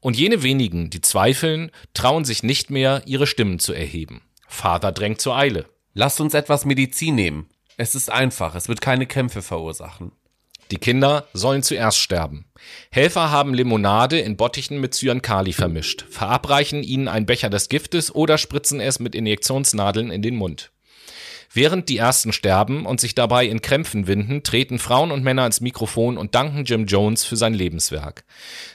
Und jene wenigen, die zweifeln, trauen sich nicht mehr, ihre Stimmen zu erheben. Vater drängt zur Eile. Lasst uns etwas Medizin nehmen. Es ist einfach, es wird keine Kämpfe verursachen. Die Kinder sollen zuerst sterben. Helfer haben Limonade in Bottichen mit Cyankali vermischt, verabreichen ihnen einen Becher des Giftes oder spritzen es mit Injektionsnadeln in den Mund. Während die ersten sterben und sich dabei in Krämpfen winden, treten Frauen und Männer ans Mikrofon und danken Jim Jones für sein Lebenswerk.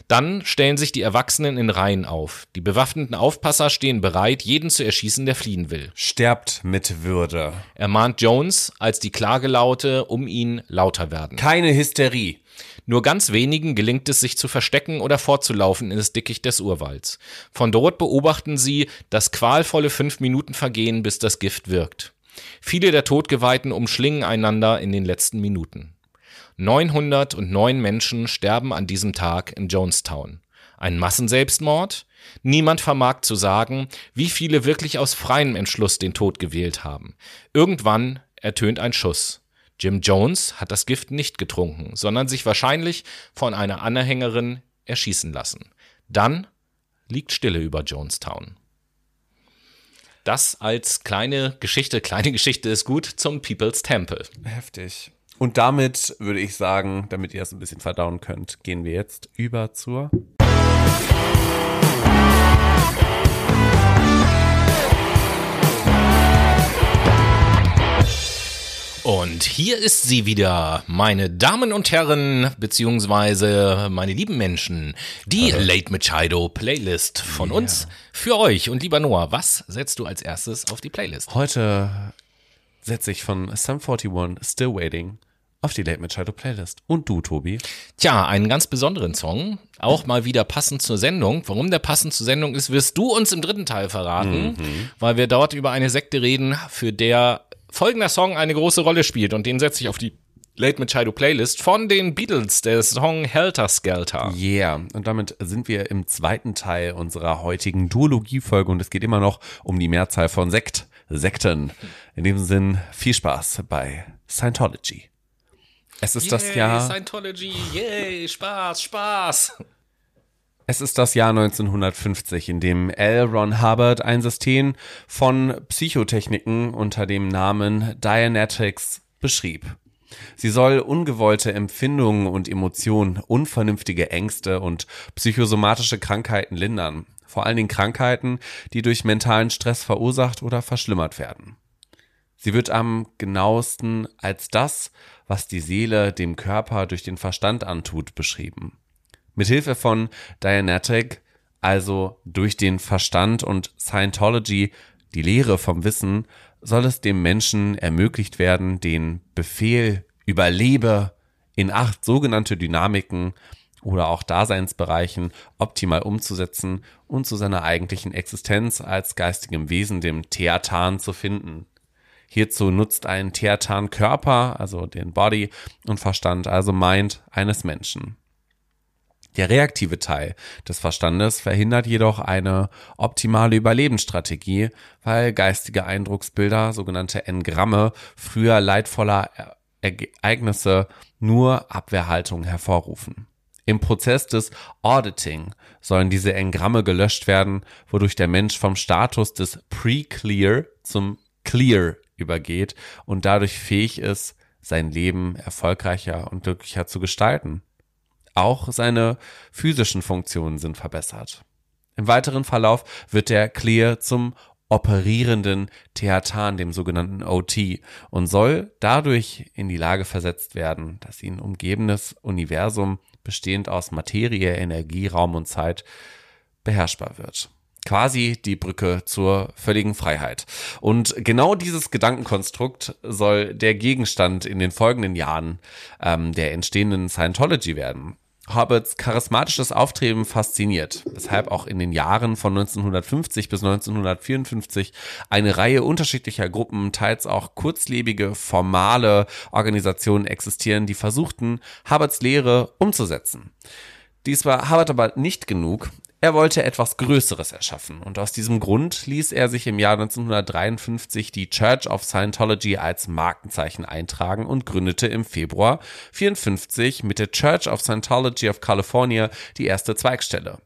Dann stellen sich die Erwachsenen in Reihen auf. Die bewaffneten Aufpasser stehen bereit, jeden zu erschießen, der fliehen will. Sterbt mit Würde, ermahnt Jones, als die Klagelaute um ihn lauter werden. Keine Hysterie. Nur ganz wenigen gelingt es, sich zu verstecken oder fortzulaufen in das Dickicht des Urwalds. Von dort beobachten sie das qualvolle fünf Minuten vergehen, bis das Gift wirkt. Viele der Todgeweihten umschlingen einander in den letzten Minuten. 909 Menschen sterben an diesem Tag in Jonestown. Ein Massenselbstmord? Niemand vermag zu sagen, wie viele wirklich aus freiem Entschluss den Tod gewählt haben. Irgendwann ertönt ein Schuss. Jim Jones hat das Gift nicht getrunken, sondern sich wahrscheinlich von einer Anhängerin erschießen lassen. Dann liegt Stille über Jonestown. Das als kleine Geschichte, kleine Geschichte ist gut zum People's Temple. Heftig. Und damit würde ich sagen, damit ihr es ein bisschen verdauen könnt, gehen wir jetzt über zur Und hier ist sie wieder, meine Damen und Herren, beziehungsweise meine lieben Menschen, die Hallo. Late Machado Playlist von yeah. uns für euch. Und lieber Noah, was setzt du als erstes auf die Playlist? Heute setze ich von Sum 41 Still Waiting auf die Late Machado Playlist. Und du, Tobi? Tja, einen ganz besonderen Song. Auch mal wieder passend zur Sendung. Warum der passend zur Sendung ist, wirst du uns im dritten Teil verraten, mhm. weil wir dort über eine Sekte reden, für der folgender Song eine große Rolle spielt und den setze ich auf die Late Machado Playlist von den Beatles, der Song Helter Skelter. Yeah, und damit sind wir im zweiten Teil unserer heutigen Duologie-Folge und es geht immer noch um die Mehrzahl von Sekt, Sekten. In dem Sinn, viel Spaß bei Scientology. Es ist yay, das Jahr. Scientology, yay, Spaß, Spaß. Es ist das Jahr 1950, in dem L. Ron Hubbard ein System von Psychotechniken unter dem Namen Dianetics beschrieb. Sie soll ungewollte Empfindungen und Emotionen, unvernünftige Ängste und psychosomatische Krankheiten lindern. Vor allen Dingen Krankheiten, die durch mentalen Stress verursacht oder verschlimmert werden. Sie wird am genauesten als das, was die Seele dem Körper durch den Verstand antut, beschrieben. Mithilfe von Dianetic, also durch den Verstand und Scientology, die Lehre vom Wissen, soll es dem Menschen ermöglicht werden, den Befehl überlebe in acht sogenannte Dynamiken oder auch Daseinsbereichen optimal umzusetzen und zu seiner eigentlichen Existenz als geistigem Wesen, dem Theatan, zu finden. Hierzu nutzt ein Theatan Körper, also den Body und Verstand, also Mind eines Menschen. Der reaktive Teil des Verstandes verhindert jedoch eine optimale Überlebensstrategie, weil geistige Eindrucksbilder, sogenannte Engramme, früher leidvoller Ereignisse nur Abwehrhaltung hervorrufen. Im Prozess des Auditing sollen diese Engramme gelöscht werden, wodurch der Mensch vom Status des Pre-Clear zum Clear übergeht und dadurch fähig ist, sein Leben erfolgreicher und glücklicher zu gestalten. Auch seine physischen Funktionen sind verbessert. Im weiteren Verlauf wird der Clear zum operierenden Theatan, dem sogenannten OT, und soll dadurch in die Lage versetzt werden, dass ihn umgebendes Universum, bestehend aus Materie, Energie, Raum und Zeit, beherrschbar wird quasi die Brücke zur völligen Freiheit. Und genau dieses Gedankenkonstrukt soll der Gegenstand in den folgenden Jahren ähm, der entstehenden Scientology werden. Hobbarts charismatisches Auftreten fasziniert, weshalb auch in den Jahren von 1950 bis 1954 eine Reihe unterschiedlicher Gruppen, teils auch kurzlebige, formale Organisationen existieren, die versuchten, Hubbards Lehre umzusetzen. Dies war Hubbard aber nicht genug. Er wollte etwas Größeres erschaffen und aus diesem Grund ließ er sich im Jahr 1953 die Church of Scientology als Markenzeichen eintragen und gründete im Februar 54 mit der Church of Scientology of California die erste Zweigstelle.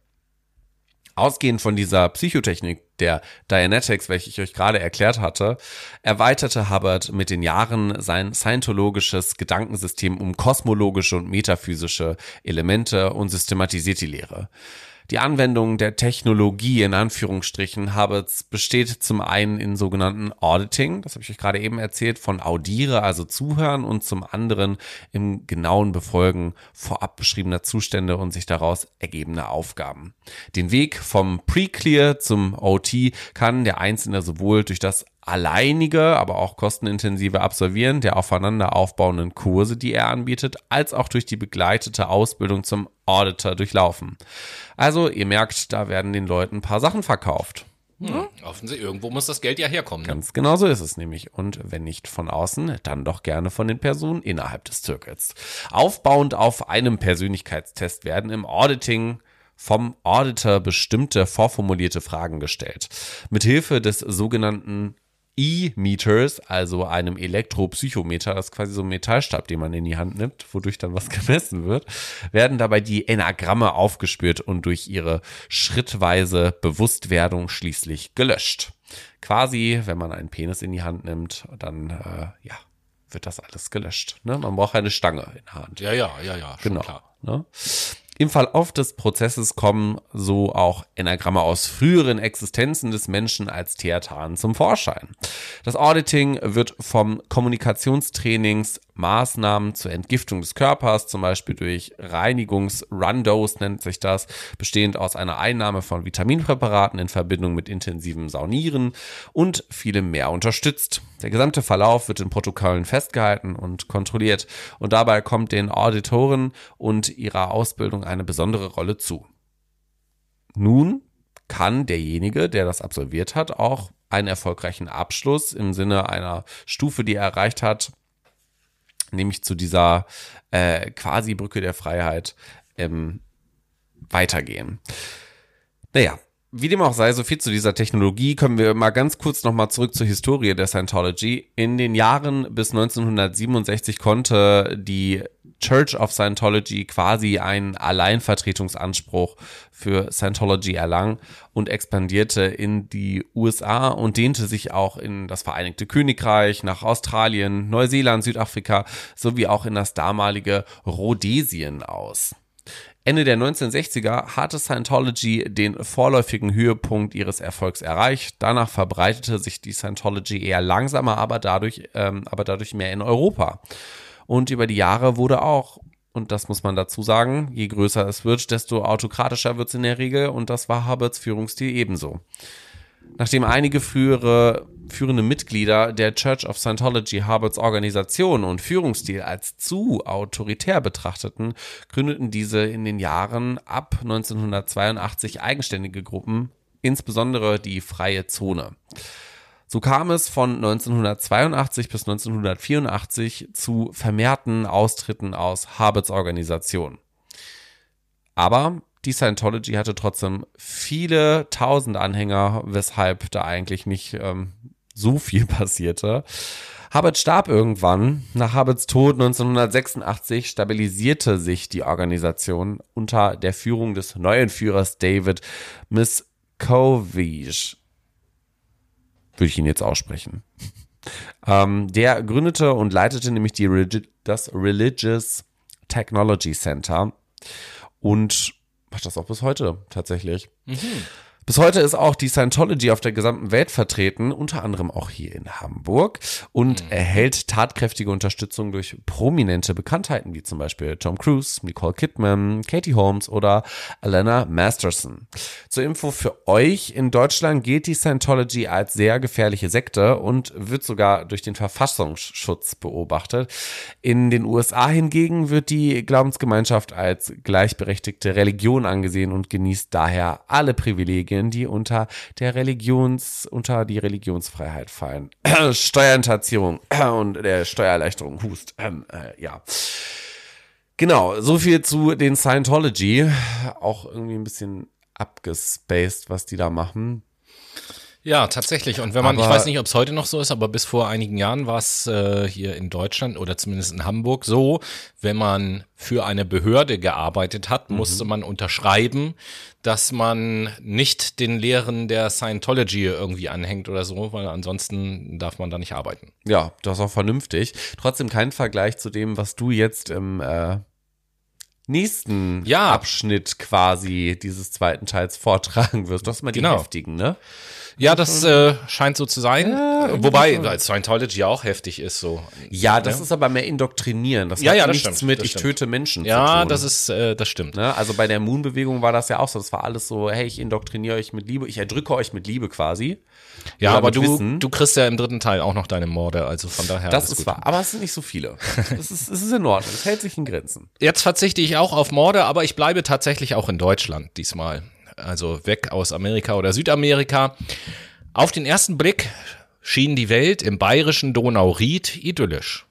Ausgehend von dieser Psychotechnik der Dianetics, welche ich euch gerade erklärt hatte, erweiterte Hubbard mit den Jahren sein scientologisches Gedankensystem um kosmologische und metaphysische Elemente und systematisiert die Lehre. Die Anwendung der Technologie in Anführungsstrichen Hubbards besteht zum einen in sogenannten Auditing, das habe ich euch gerade eben erzählt, von Audiere, also Zuhören und zum anderen im genauen Befolgen vorab beschriebener Zustände und sich daraus ergebende Aufgaben. Den Weg vom Pre-Clear zum OT kann der Einzelne sowohl durch das alleinige, aber auch kostenintensive Absolvieren der aufeinander aufbauenden Kurse, die er anbietet, als auch durch die begleitete Ausbildung zum Auditor durchlaufen. Also, ihr merkt, da werden den Leuten ein paar Sachen verkauft. Hm, offensichtlich, irgendwo muss das Geld ja herkommen. Ne? Ganz genau so ist es nämlich. Und wenn nicht von außen, dann doch gerne von den Personen innerhalb des Zirkels. Aufbauend auf einem Persönlichkeitstest werden im Auditing vom Auditor bestimmte vorformulierte Fragen gestellt. Mithilfe des sogenannten E-Meters, also einem Elektropsychometer, das ist quasi so ein Metallstab, den man in die Hand nimmt, wodurch dann was gemessen wird, werden dabei die Enagramme aufgespürt und durch ihre schrittweise Bewusstwerdung schließlich gelöscht. Quasi, wenn man einen Penis in die Hand nimmt, dann äh, ja, wird das alles gelöscht. Ne? Man braucht eine Stange in der Hand. Ja, ja, ja, ja. Genau. Klar. Ne? Im Verlauf des Prozesses kommen so auch Enagramme aus früheren Existenzen des Menschen als Theatan zum Vorschein. Das Auditing wird vom Kommunikationstrainings Maßnahmen zur Entgiftung des Körpers, zum Beispiel durch Reinigungs-Rundos nennt sich das, bestehend aus einer Einnahme von Vitaminpräparaten in Verbindung mit intensivem Saunieren und vielem mehr unterstützt. Der gesamte Verlauf wird in Protokollen festgehalten und kontrolliert und dabei kommt den Auditoren und ihrer Ausbildung eine besondere Rolle zu. Nun kann derjenige, der das absolviert hat, auch einen erfolgreichen Abschluss im Sinne einer Stufe, die er erreicht hat, nämlich zu dieser äh, quasi Brücke der Freiheit ähm, weitergehen. Naja, wie dem auch sei, so viel zu dieser Technologie, kommen wir mal ganz kurz nochmal zurück zur Historie der Scientology. In den Jahren bis 1967 konnte die Church of Scientology quasi einen Alleinvertretungsanspruch für Scientology erlang und expandierte in die USA und dehnte sich auch in das Vereinigte Königreich, nach Australien, Neuseeland, Südafrika sowie auch in das damalige Rhodesien aus. Ende der 1960er hatte Scientology den vorläufigen Höhepunkt ihres Erfolgs erreicht. Danach verbreitete sich die Scientology eher langsamer, aber dadurch, ähm, aber dadurch mehr in Europa. Und über die Jahre wurde auch, und das muss man dazu sagen, je größer es wird, desto autokratischer wird es in der Regel. Und das war Hubbards Führungsstil ebenso. Nachdem einige frühere führende Mitglieder der Church of Scientology Harvards Organisation und Führungsstil als zu autoritär betrachteten, gründeten diese in den Jahren ab 1982 eigenständige Gruppen, insbesondere die Freie Zone. So kam es von 1982 bis 1984 zu vermehrten Austritten aus Harvards Organisation. Aber die Scientology hatte trotzdem viele tausend Anhänger, weshalb da eigentlich nicht ähm, so viel passierte. Hubbard starb irgendwann. Nach Hubbards Tod 1986 stabilisierte sich die Organisation unter der Führung des neuen Führers David Miscovich. Würde ich ihn jetzt aussprechen. Ähm, der gründete und leitete nämlich die, das Religious Technology Center und macht das auch bis heute tatsächlich. Mhm. Bis heute ist auch die Scientology auf der gesamten Welt vertreten, unter anderem auch hier in Hamburg und mhm. erhält tatkräftige Unterstützung durch prominente Bekanntheiten wie zum Beispiel Tom Cruise, Nicole Kidman, Katie Holmes oder Alana Masterson. Zur Info für euch, in Deutschland gilt die Scientology als sehr gefährliche Sekte und wird sogar durch den Verfassungsschutz beobachtet. In den USA hingegen wird die Glaubensgemeinschaft als gleichberechtigte Religion angesehen und genießt daher alle Privilegien Privilegien, die unter der Religions, unter die Religionsfreiheit fallen. Steuerhinterziehung und der Steuererleichterung, Hust. Ähm, äh, ja. Genau, so viel zu den Scientology. Auch irgendwie ein bisschen abgespaced, was die da machen. Ja, tatsächlich. Und wenn man, aber, ich weiß nicht, ob es heute noch so ist, aber bis vor einigen Jahren war es äh, hier in Deutschland oder zumindest in Hamburg so, wenn man für eine Behörde gearbeitet hat, mhm. musste man unterschreiben, dass man nicht den Lehren der Scientology irgendwie anhängt oder so, weil ansonsten darf man da nicht arbeiten. Ja, das ist auch vernünftig. Trotzdem kein Vergleich zu dem, was du jetzt im äh, nächsten ja. Abschnitt quasi dieses zweiten Teils vortragen wirst. Das ist mal die genau. heftigen, ne? Ja, das äh, scheint so zu sein. Ja, Wobei schon. Scientology auch heftig ist so. Ja, das ja. ist aber mehr indoktrinieren. Das ja, hat ja, das nichts stimmt, mit ich stimmt. töte Menschen ja, das ist äh, das stimmt. Ne? Also bei der Moon-Bewegung war das ja auch so. Das war alles so, hey, ich indoktriniere euch mit Liebe, ich erdrücke euch mit Liebe quasi. Ja, aber du, du kriegst ja im dritten Teil auch noch deine Morde, also von daher. Das ist wahr, aber es sind nicht so viele. Es ist, es ist in Ordnung, es hält sich in Grenzen. Jetzt verzichte ich auch auf Morde, aber ich bleibe tatsächlich auch in Deutschland diesmal. Also weg aus Amerika oder Südamerika. Auf den ersten Blick schien die Welt im bayerischen Donauried idyllisch.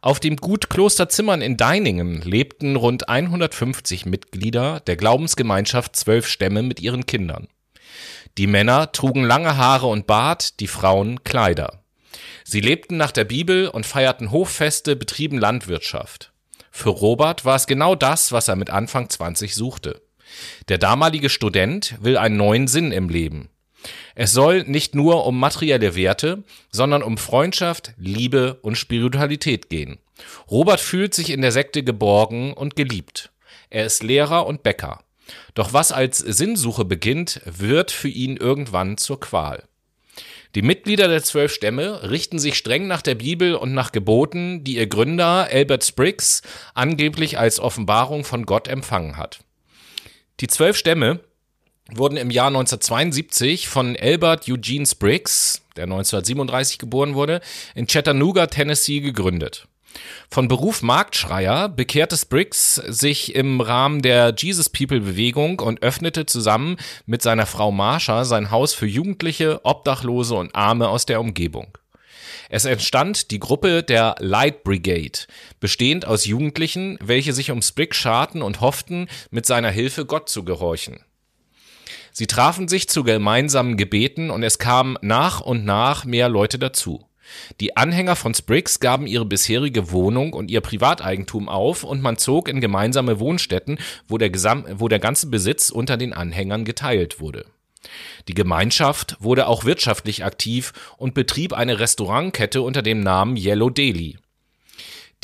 Auf dem Gut Klosterzimmern in Deiningen lebten rund 150 Mitglieder der Glaubensgemeinschaft Zwölf Stämme mit ihren Kindern. Die Männer trugen lange Haare und Bart, die Frauen Kleider. Sie lebten nach der Bibel und feierten Hoffeste, betrieben Landwirtschaft. Für Robert war es genau das, was er mit Anfang 20 suchte. Der damalige Student will einen neuen Sinn im Leben. Es soll nicht nur um materielle Werte, sondern um Freundschaft, Liebe und Spiritualität gehen. Robert fühlt sich in der Sekte geborgen und geliebt. Er ist Lehrer und Bäcker. Doch was als Sinnsuche beginnt, wird für ihn irgendwann zur Qual. Die Mitglieder der zwölf Stämme richten sich streng nach der Bibel und nach Geboten, die ihr Gründer Albert Spriggs angeblich als Offenbarung von Gott empfangen hat. Die zwölf Stämme wurden im Jahr 1972 von Albert Eugene Spriggs, der 1937 geboren wurde, in Chattanooga, Tennessee gegründet. Von Beruf Marktschreier bekehrte Spriggs sich im Rahmen der Jesus People Bewegung und öffnete zusammen mit seiner Frau Marsha sein Haus für Jugendliche, Obdachlose und Arme aus der Umgebung. Es entstand die Gruppe der Light Brigade, bestehend aus Jugendlichen, welche sich um Spriggs scharten und hofften, mit seiner Hilfe Gott zu gehorchen. Sie trafen sich zu gemeinsamen Gebeten und es kamen nach und nach mehr Leute dazu. Die Anhänger von Spriggs gaben ihre bisherige Wohnung und ihr Privateigentum auf und man zog in gemeinsame Wohnstätten, wo der, Gesam wo der ganze Besitz unter den Anhängern geteilt wurde. Die Gemeinschaft wurde auch wirtschaftlich aktiv und betrieb eine Restaurantkette unter dem Namen Yellow Deli.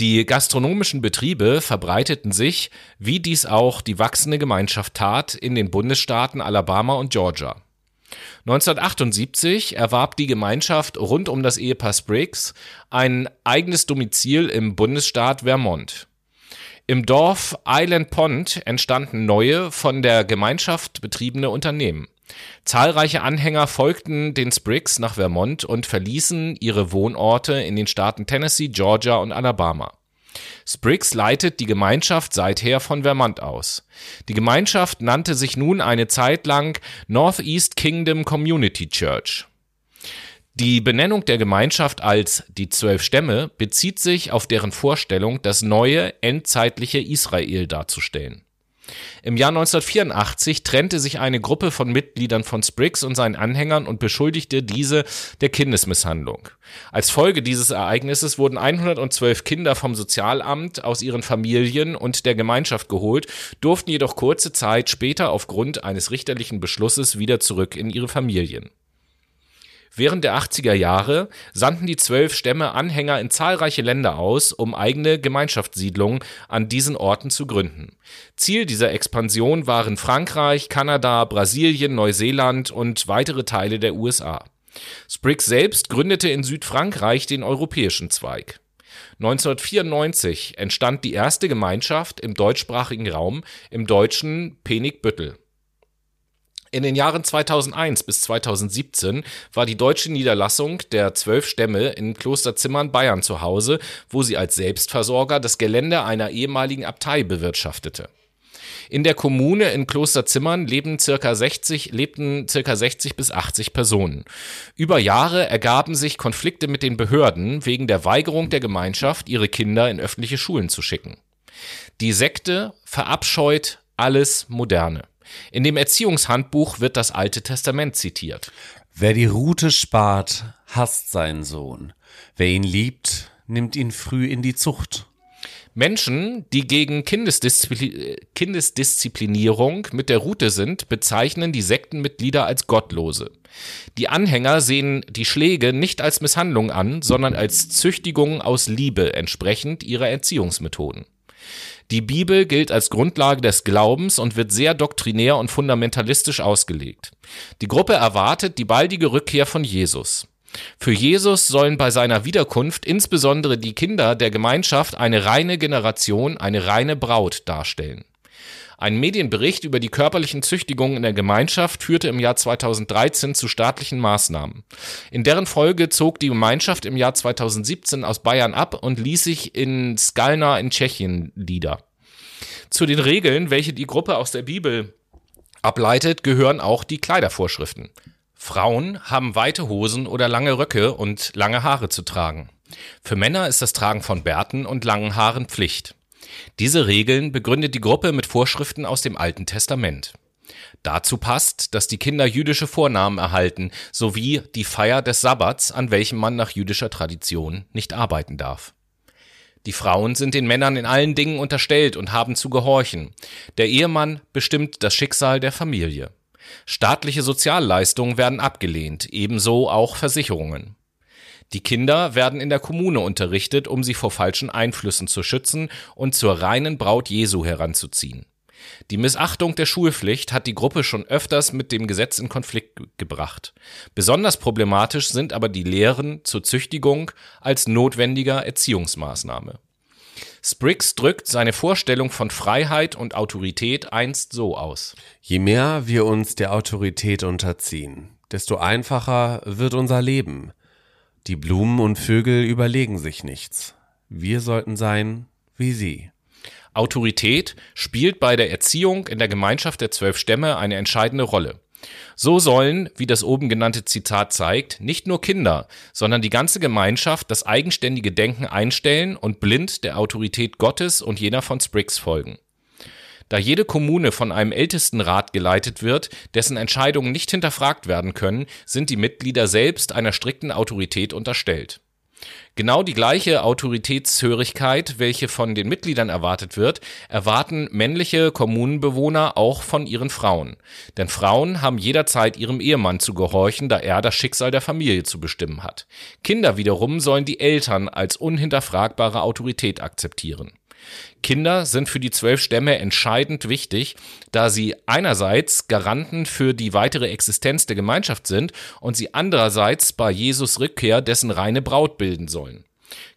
Die gastronomischen Betriebe verbreiteten sich, wie dies auch die wachsende Gemeinschaft tat, in den Bundesstaaten Alabama und Georgia. 1978 erwarb die Gemeinschaft rund um das Ehepaar Spriggs ein eigenes Domizil im Bundesstaat Vermont. Im Dorf Island Pond entstanden neue, von der Gemeinschaft betriebene Unternehmen. Zahlreiche Anhänger folgten den Spriggs nach Vermont und verließen ihre Wohnorte in den Staaten Tennessee, Georgia und Alabama. Spriggs leitet die Gemeinschaft seither von Vermont aus. Die Gemeinschaft nannte sich nun eine Zeit lang Northeast Kingdom Community Church. Die Benennung der Gemeinschaft als die zwölf Stämme bezieht sich auf deren Vorstellung, das neue, endzeitliche Israel darzustellen. Im Jahr 1984 trennte sich eine Gruppe von Mitgliedern von Spriggs und seinen Anhängern und beschuldigte diese der Kindesmisshandlung. Als Folge dieses Ereignisses wurden 112 Kinder vom Sozialamt aus ihren Familien und der Gemeinschaft geholt, durften jedoch kurze Zeit später aufgrund eines richterlichen Beschlusses wieder zurück in ihre Familien. Während der 80er Jahre sandten die zwölf Stämme Anhänger in zahlreiche Länder aus, um eigene Gemeinschaftssiedlungen an diesen Orten zu gründen. Ziel dieser Expansion waren Frankreich, Kanada, Brasilien, Neuseeland und weitere Teile der USA. Spriggs selbst gründete in Südfrankreich den europäischen Zweig. 1994 entstand die erste Gemeinschaft im deutschsprachigen Raum im deutschen Penigbüttel. In den Jahren 2001 bis 2017 war die deutsche Niederlassung der zwölf Stämme in Klosterzimmern Bayern zu Hause, wo sie als Selbstversorger das Gelände einer ehemaligen Abtei bewirtschaftete. In der Kommune in Klosterzimmern leben circa 60, lebten circa 60 bis 80 Personen. Über Jahre ergaben sich Konflikte mit den Behörden wegen der Weigerung der Gemeinschaft, ihre Kinder in öffentliche Schulen zu schicken. Die Sekte verabscheut alles Moderne. In dem Erziehungshandbuch wird das Alte Testament zitiert. Wer die Rute spart, hasst seinen Sohn. Wer ihn liebt, nimmt ihn früh in die Zucht. Menschen, die gegen Kindesdiszipli Kindesdisziplinierung mit der Rute sind, bezeichnen die Sektenmitglieder als Gottlose. Die Anhänger sehen die Schläge nicht als Misshandlung an, sondern als Züchtigung aus Liebe entsprechend ihrer Erziehungsmethoden. Die Bibel gilt als Grundlage des Glaubens und wird sehr doktrinär und fundamentalistisch ausgelegt. Die Gruppe erwartet die baldige Rückkehr von Jesus. Für Jesus sollen bei seiner Wiederkunft insbesondere die Kinder der Gemeinschaft eine reine Generation, eine reine Braut darstellen. Ein Medienbericht über die körperlichen Züchtigungen in der Gemeinschaft führte im Jahr 2013 zu staatlichen Maßnahmen. In deren Folge zog die Gemeinschaft im Jahr 2017 aus Bayern ab und ließ sich in Skalna in Tschechien nieder. Zu den Regeln, welche die Gruppe aus der Bibel ableitet, gehören auch die Kleidervorschriften. Frauen haben weite Hosen oder lange Röcke und lange Haare zu tragen. Für Männer ist das Tragen von Bärten und langen Haaren Pflicht. Diese Regeln begründet die Gruppe mit Vorschriften aus dem Alten Testament. Dazu passt, dass die Kinder jüdische Vornamen erhalten, sowie die Feier des Sabbats, an welchem man nach jüdischer Tradition nicht arbeiten darf. Die Frauen sind den Männern in allen Dingen unterstellt und haben zu gehorchen. Der Ehemann bestimmt das Schicksal der Familie. Staatliche Sozialleistungen werden abgelehnt, ebenso auch Versicherungen. Die Kinder werden in der Kommune unterrichtet, um sie vor falschen Einflüssen zu schützen und zur reinen Braut Jesu heranzuziehen. Die Missachtung der Schulpflicht hat die Gruppe schon öfters mit dem Gesetz in Konflikt gebracht. Besonders problematisch sind aber die Lehren zur Züchtigung als notwendiger Erziehungsmaßnahme. Spriggs drückt seine Vorstellung von Freiheit und Autorität einst so aus. Je mehr wir uns der Autorität unterziehen, desto einfacher wird unser Leben. Die Blumen und Vögel überlegen sich nichts. Wir sollten sein wie sie. Autorität spielt bei der Erziehung in der Gemeinschaft der zwölf Stämme eine entscheidende Rolle. So sollen, wie das oben genannte Zitat zeigt, nicht nur Kinder, sondern die ganze Gemeinschaft das eigenständige Denken einstellen und blind der Autorität Gottes und jener von Spriggs folgen. Da jede Kommune von einem Ältestenrat geleitet wird, dessen Entscheidungen nicht hinterfragt werden können, sind die Mitglieder selbst einer strikten Autorität unterstellt. Genau die gleiche Autoritätshörigkeit, welche von den Mitgliedern erwartet wird, erwarten männliche Kommunenbewohner auch von ihren Frauen. Denn Frauen haben jederzeit ihrem Ehemann zu gehorchen, da er das Schicksal der Familie zu bestimmen hat. Kinder wiederum sollen die Eltern als unhinterfragbare Autorität akzeptieren. Kinder sind für die zwölf Stämme entscheidend wichtig, da sie einerseits Garanten für die weitere Existenz der Gemeinschaft sind und sie andererseits bei Jesus Rückkehr dessen reine Braut bilden sollen.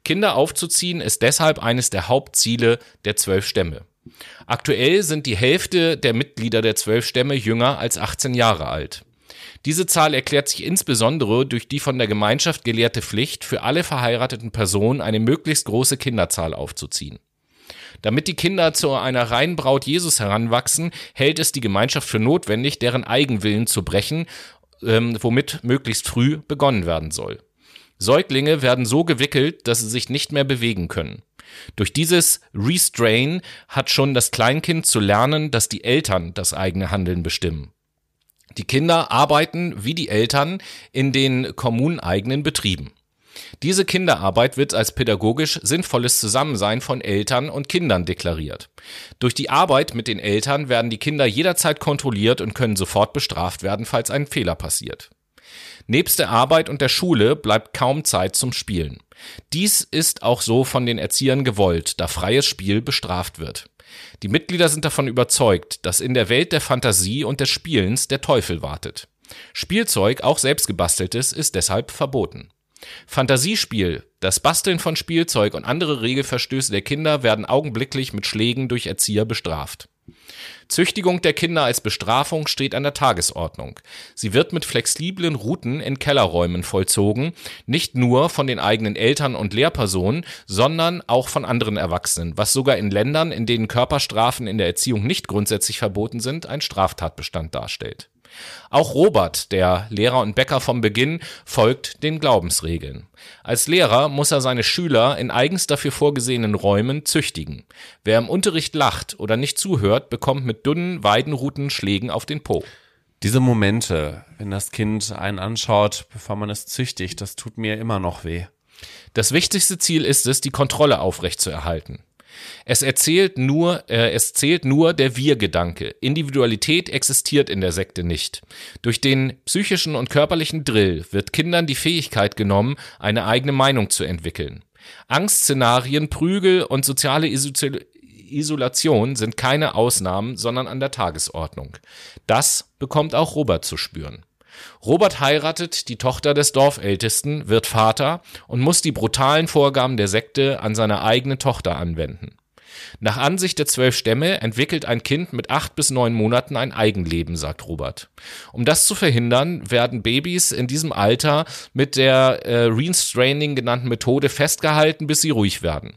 Kinder aufzuziehen ist deshalb eines der Hauptziele der zwölf Stämme. Aktuell sind die Hälfte der Mitglieder der zwölf Stämme jünger als 18 Jahre alt. Diese Zahl erklärt sich insbesondere durch die von der Gemeinschaft gelehrte Pflicht, für alle verheirateten Personen eine möglichst große Kinderzahl aufzuziehen. Damit die Kinder zu einer reinen Braut Jesus heranwachsen, hält es die Gemeinschaft für notwendig, deren Eigenwillen zu brechen, ähm, womit möglichst früh begonnen werden soll. Säuglinge werden so gewickelt, dass sie sich nicht mehr bewegen können. Durch dieses Restrain hat schon das Kleinkind zu lernen, dass die Eltern das eigene Handeln bestimmen. Die Kinder arbeiten wie die Eltern in den kommuneneigenen Betrieben. Diese Kinderarbeit wird als pädagogisch sinnvolles Zusammensein von Eltern und Kindern deklariert. Durch die Arbeit mit den Eltern werden die Kinder jederzeit kontrolliert und können sofort bestraft werden, falls ein Fehler passiert. Nebst der Arbeit und der Schule bleibt kaum Zeit zum Spielen. Dies ist auch so von den Erziehern gewollt, da freies Spiel bestraft wird. Die Mitglieder sind davon überzeugt, dass in der Welt der Fantasie und des Spielens der Teufel wartet. Spielzeug, auch selbstgebasteltes, ist deshalb verboten. Fantasiespiel, das Basteln von Spielzeug und andere Regelverstöße der Kinder werden augenblicklich mit Schlägen durch Erzieher bestraft. Züchtigung der Kinder als Bestrafung steht an der Tagesordnung. Sie wird mit flexiblen Routen in Kellerräumen vollzogen, nicht nur von den eigenen Eltern und Lehrpersonen, sondern auch von anderen Erwachsenen, was sogar in Ländern, in denen Körperstrafen in der Erziehung nicht grundsätzlich verboten sind, ein Straftatbestand darstellt. Auch Robert, der Lehrer und Bäcker vom Beginn, folgt den Glaubensregeln. Als Lehrer muss er seine Schüler in eigens dafür vorgesehenen Räumen züchtigen. Wer im Unterricht lacht oder nicht zuhört, bekommt mit dünnen Weidenruten Schlägen auf den Po. Diese Momente, wenn das Kind einen anschaut, bevor man es züchtigt, das tut mir immer noch weh. Das wichtigste Ziel ist es, die Kontrolle aufrechtzuerhalten. Es erzählt nur, äh, es zählt nur der Wir-Gedanke. Individualität existiert in der Sekte nicht. Durch den psychischen und körperlichen Drill wird Kindern die Fähigkeit genommen, eine eigene Meinung zu entwickeln. Angstszenarien, Prügel und soziale Isolation sind keine Ausnahmen, sondern an der Tagesordnung. Das bekommt auch Robert zu spüren. Robert heiratet die Tochter des Dorfältesten, wird Vater und muss die brutalen Vorgaben der Sekte an seine eigene Tochter anwenden. Nach Ansicht der zwölf Stämme entwickelt ein Kind mit acht bis neun Monaten ein Eigenleben, sagt Robert. Um das zu verhindern, werden Babys in diesem Alter mit der äh, Restraining genannten Methode festgehalten, bis sie ruhig werden.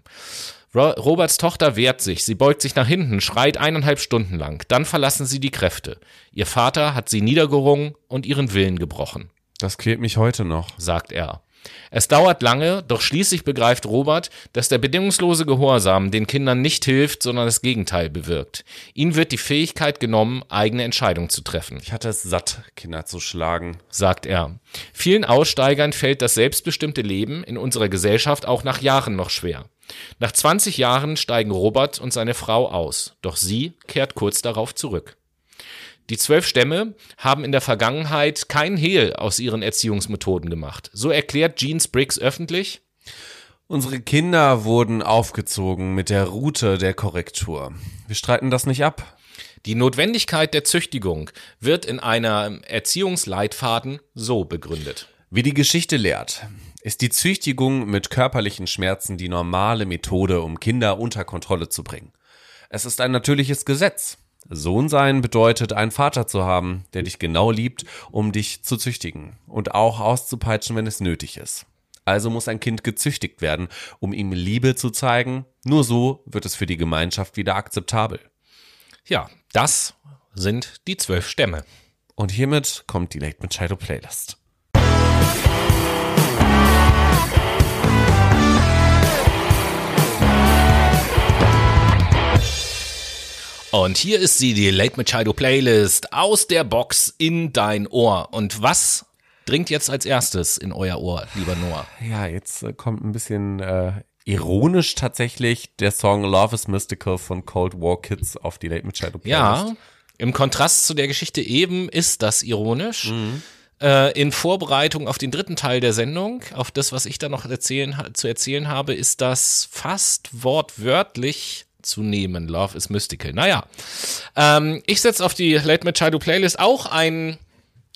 Roberts Tochter wehrt sich, sie beugt sich nach hinten, schreit eineinhalb Stunden lang. Dann verlassen sie die Kräfte. Ihr Vater hat sie niedergerungen und ihren Willen gebrochen. Das quält mich heute noch, sagt er. Es dauert lange, doch schließlich begreift Robert, dass der bedingungslose Gehorsam den Kindern nicht hilft, sondern das Gegenteil bewirkt. Ihnen wird die Fähigkeit genommen, eigene Entscheidungen zu treffen. Ich hatte es satt, Kinder zu schlagen, sagt er. Vielen Aussteigern fällt das selbstbestimmte Leben in unserer Gesellschaft auch nach Jahren noch schwer. Nach 20 Jahren steigen Robert und seine Frau aus, doch sie kehrt kurz darauf zurück. Die zwölf Stämme haben in der Vergangenheit kein Hehl aus ihren Erziehungsmethoden gemacht. So erklärt Gene Spriggs öffentlich, Unsere Kinder wurden aufgezogen mit der Route der Korrektur. Wir streiten das nicht ab. Die Notwendigkeit der Züchtigung wird in einer Erziehungsleitfaden so begründet. Wie die Geschichte lehrt, ist die Züchtigung mit körperlichen Schmerzen die normale Methode, um Kinder unter Kontrolle zu bringen. Es ist ein natürliches Gesetz. Sohn sein bedeutet, einen Vater zu haben, der dich genau liebt, um dich zu züchtigen und auch auszupeitschen, wenn es nötig ist. Also muss ein Kind gezüchtigt werden, um ihm Liebe zu zeigen. Nur so wird es für die Gemeinschaft wieder akzeptabel. Ja, das sind die zwölf Stämme. Und hiermit kommt die Late Machado Playlist. Und hier ist sie, die Late Machado Playlist aus der Box in dein Ohr. Und was dringt jetzt als erstes in euer Ohr, lieber Noah? Ja, jetzt äh, kommt ein bisschen äh, ironisch tatsächlich der Song Love is Mystical von Cold War Kids auf die Late mit Shadow Playlist. Ja, im Kontrast zu der Geschichte eben ist das ironisch. Äh, in Vorbereitung auf den dritten Teil der Sendung, auf das, was ich da noch erzählen, zu erzählen habe, ist das fast wortwörtlich zu nehmen. Love is Mystical. Naja, ähm, ich setze auf die Late Machado Playlist auch einen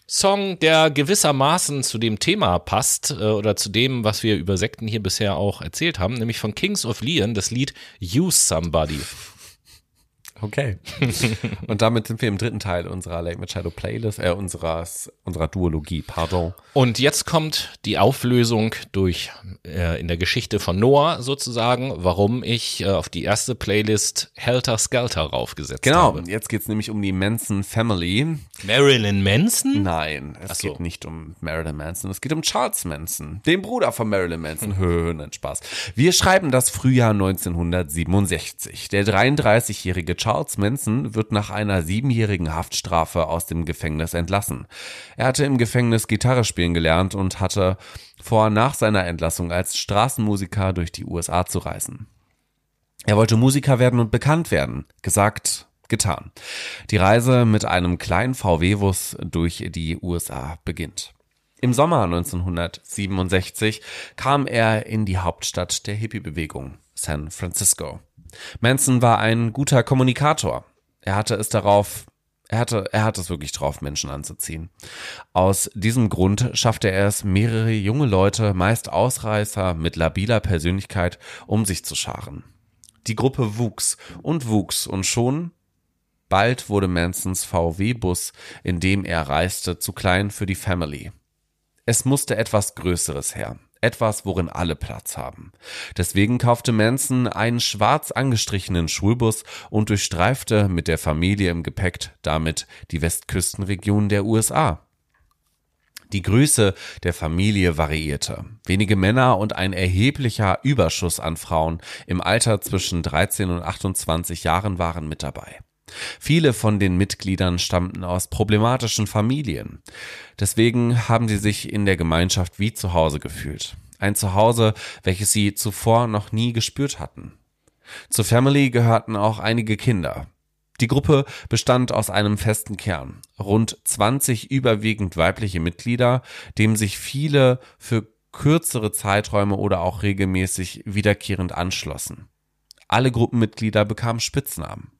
Song, der gewissermaßen zu dem Thema passt äh, oder zu dem, was wir über Sekten hier bisher auch erzählt haben, nämlich von Kings of Leon, das Lied Use Somebody. Okay. Und damit sind wir im dritten Teil unserer Late Machado Playlist, äh, unseres, unserer Duologie, pardon. Und jetzt kommt die Auflösung durch äh, in der Geschichte von Noah sozusagen, warum ich äh, auf die erste Playlist Helter Skelter raufgesetzt Genau, habe. jetzt geht's nämlich um die Manson Family. Marilyn Manson? Nein, es so. geht nicht um Marilyn Manson, es geht um Charles Manson, den Bruder von Marilyn Manson. Hö, nein, Spaß. Wir schreiben das Frühjahr 1967. Der 33-jährige Charles Manson wird nach einer siebenjährigen Haftstrafe aus dem Gefängnis entlassen. Er hatte im Gefängnis Gitarre spielen gelernt und hatte vor, nach seiner Entlassung als Straßenmusiker durch die USA zu reisen. Er wollte Musiker werden und bekannt werden. Gesagt, getan. Die Reise mit einem kleinen VW-Bus durch die USA beginnt. Im Sommer 1967 kam er in die Hauptstadt der Hippie-Bewegung, San Francisco. Manson war ein guter Kommunikator. Er hatte es darauf, er hatte, er hatte es wirklich drauf, Menschen anzuziehen. Aus diesem Grund schaffte er es, mehrere junge Leute, meist Ausreißer mit labiler Persönlichkeit, um sich zu scharen. Die Gruppe wuchs und wuchs und schon bald wurde Mansons VW-Bus, in dem er reiste, zu klein für die Family. Es musste etwas Größeres her. Etwas, worin alle Platz haben. Deswegen kaufte Manson einen schwarz angestrichenen Schulbus und durchstreifte mit der Familie im Gepäck damit die Westküstenregion der USA. Die Größe der Familie variierte. Wenige Männer und ein erheblicher Überschuss an Frauen im Alter zwischen 13 und 28 Jahren waren mit dabei. Viele von den Mitgliedern stammten aus problematischen Familien. Deswegen haben sie sich in der Gemeinschaft wie zu Hause gefühlt. Ein Zuhause, welches sie zuvor noch nie gespürt hatten. Zur Family gehörten auch einige Kinder. Die Gruppe bestand aus einem festen Kern, rund 20 überwiegend weibliche Mitglieder, dem sich viele für kürzere Zeiträume oder auch regelmäßig wiederkehrend anschlossen. Alle Gruppenmitglieder bekamen Spitznamen.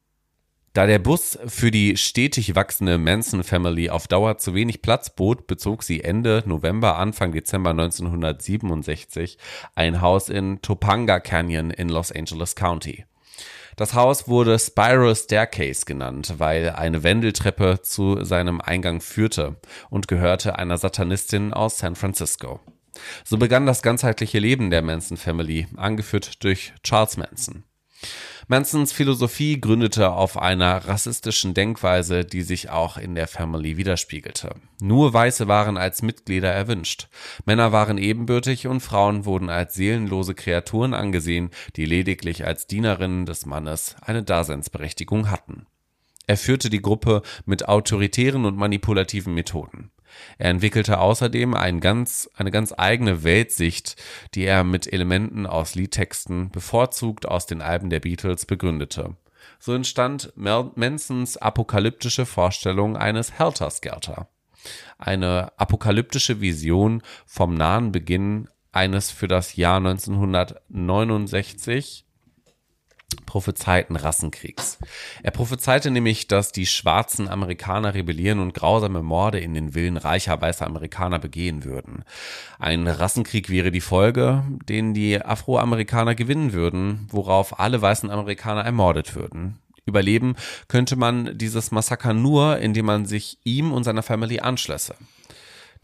Da der Bus für die stetig wachsende Manson Family auf Dauer zu wenig Platz bot, bezog sie Ende November, Anfang Dezember 1967 ein Haus in Topanga Canyon in Los Angeles County. Das Haus wurde Spiral Staircase genannt, weil eine Wendeltreppe zu seinem Eingang führte und gehörte einer Satanistin aus San Francisco. So begann das ganzheitliche Leben der Manson Family, angeführt durch Charles Manson. Mansons Philosophie gründete auf einer rassistischen Denkweise, die sich auch in der Family widerspiegelte. Nur Weiße waren als Mitglieder erwünscht. Männer waren ebenbürtig und Frauen wurden als seelenlose Kreaturen angesehen, die lediglich als Dienerinnen des Mannes eine Daseinsberechtigung hatten. Er führte die Gruppe mit autoritären und manipulativen Methoden. Er entwickelte außerdem ein ganz, eine ganz eigene Weltsicht, die er mit Elementen aus Liedtexten, bevorzugt aus den Alben der Beatles, begründete. So entstand Mel Mansons apokalyptische Vorstellung eines Helter Skelter. Eine apokalyptische Vision vom nahen Beginn eines für das Jahr 1969 prophezeiten Rassenkriegs. Er prophezeite nämlich, dass die schwarzen Amerikaner rebellieren und grausame Morde in den Villen reicher weißer Amerikaner begehen würden. Ein Rassenkrieg wäre die Folge, den die Afroamerikaner gewinnen würden, worauf alle weißen Amerikaner ermordet würden. Überleben könnte man dieses Massaker nur, indem man sich ihm und seiner Family anschlösse.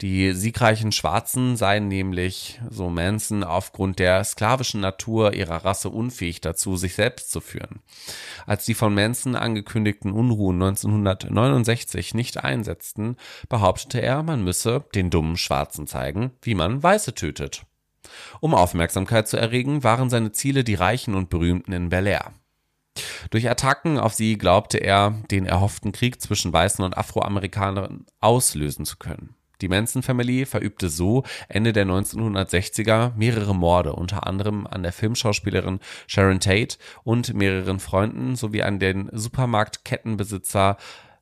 Die siegreichen Schwarzen seien nämlich, so Manson, aufgrund der sklavischen Natur ihrer Rasse unfähig dazu, sich selbst zu führen. Als die von Manson angekündigten Unruhen 1969 nicht einsetzten, behauptete er, man müsse den dummen Schwarzen zeigen, wie man Weiße tötet. Um Aufmerksamkeit zu erregen, waren seine Ziele die Reichen und Berühmten in Bel Air. Durch Attacken auf sie glaubte er, den erhofften Krieg zwischen Weißen und Afroamerikanern auslösen zu können. Die Manson Family verübte so Ende der 1960er mehrere Morde, unter anderem an der Filmschauspielerin Sharon Tate und mehreren Freunden sowie an den Supermarktkettenbesitzer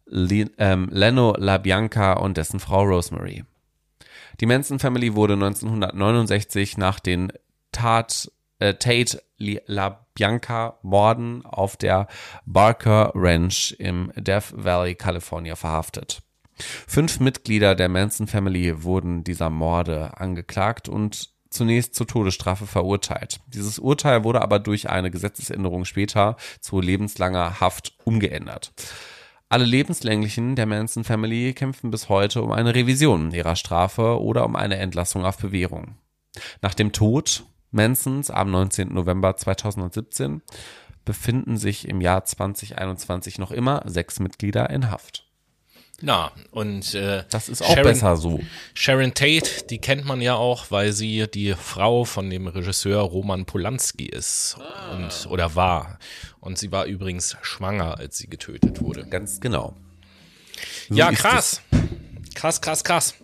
ähm, Leno LaBianca und dessen Frau Rosemary. Die Manson Family wurde 1969 nach den Tat, äh, Tate LaBianca Morden auf der Barker Ranch im Death Valley, California verhaftet. Fünf Mitglieder der Manson Family wurden dieser Morde angeklagt und zunächst zur Todesstrafe verurteilt. Dieses Urteil wurde aber durch eine Gesetzesänderung später zu lebenslanger Haft umgeändert. Alle Lebenslänglichen der Manson Family kämpfen bis heute um eine Revision ihrer Strafe oder um eine Entlassung auf Bewährung. Nach dem Tod Mansons am 19. November 2017 befinden sich im Jahr 2021 noch immer sechs Mitglieder in Haft. Na, und äh, das ist auch Sharon, besser so. Sharon Tate, die kennt man ja auch, weil sie die Frau von dem Regisseur Roman Polanski ist ah. und oder war. Und sie war übrigens schwanger, als sie getötet wurde. Ganz genau. So ja, krass. Krass, krass, krass.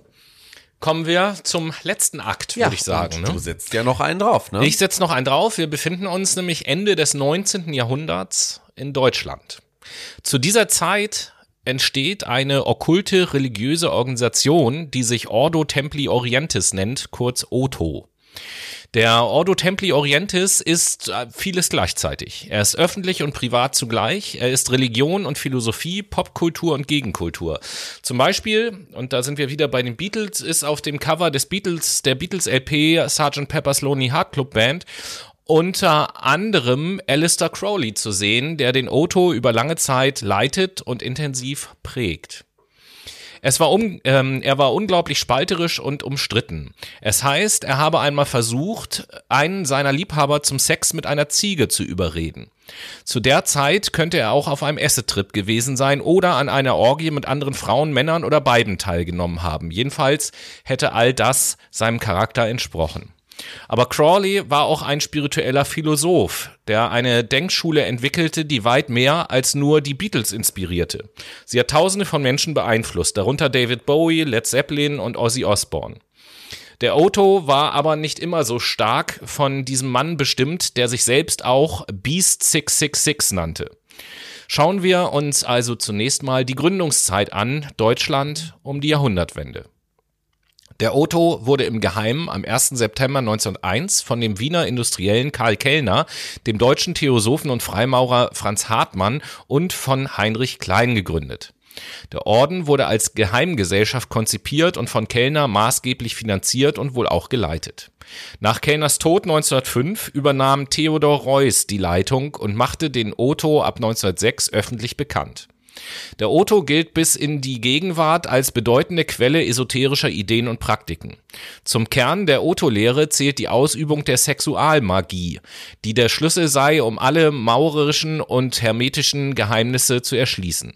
Kommen wir zum letzten Akt, ja, würde ich sagen. Ne? Du setzt ja noch einen drauf, ne? Ich setze noch einen drauf. Wir befinden uns nämlich Ende des 19. Jahrhunderts in Deutschland. Zu dieser Zeit entsteht eine okkulte religiöse Organisation, die sich Ordo Templi Orientis nennt, kurz OTO. Der Ordo Templi Orientis ist äh, vieles gleichzeitig. Er ist öffentlich und privat zugleich. Er ist Religion und Philosophie, Popkultur und Gegenkultur. Zum Beispiel, und da sind wir wieder bei den Beatles, ist auf dem Cover des Beatles, der Beatles LP Sgt. Pepper's Lonely Heart Club Band unter anderem Alistair Crowley zu sehen, der den Otto über lange Zeit leitet und intensiv prägt. Es war um, ähm, er war unglaublich spalterisch und umstritten. Es heißt, er habe einmal versucht, einen seiner Liebhaber zum Sex mit einer Ziege zu überreden. Zu der Zeit könnte er auch auf einem Essetrip gewesen sein oder an einer Orgie mit anderen Frauen, Männern oder beiden teilgenommen haben. Jedenfalls hätte all das seinem Charakter entsprochen. Aber Crawley war auch ein spiritueller Philosoph, der eine Denkschule entwickelte, die weit mehr als nur die Beatles inspirierte. Sie hat tausende von Menschen beeinflusst, darunter David Bowie, Led Zeppelin und Ozzy Osbourne. Der Otto war aber nicht immer so stark von diesem Mann bestimmt, der sich selbst auch Beast 666 nannte. Schauen wir uns also zunächst mal die Gründungszeit an, Deutschland um die Jahrhundertwende. Der Otto wurde im Geheimen am 1. September 1901 von dem Wiener Industriellen Karl Kellner, dem deutschen Theosophen und Freimaurer Franz Hartmann und von Heinrich Klein gegründet. Der Orden wurde als Geheimgesellschaft konzipiert und von Kellner maßgeblich finanziert und wohl auch geleitet. Nach Kellners Tod 1905 übernahm Theodor Reuss die Leitung und machte den Otto ab 1906 öffentlich bekannt. Der Otto gilt bis in die Gegenwart als bedeutende Quelle esoterischer Ideen und Praktiken. Zum Kern der Otto-Lehre zählt die Ausübung der Sexualmagie, die der Schlüssel sei, um alle maurerischen und hermetischen Geheimnisse zu erschließen.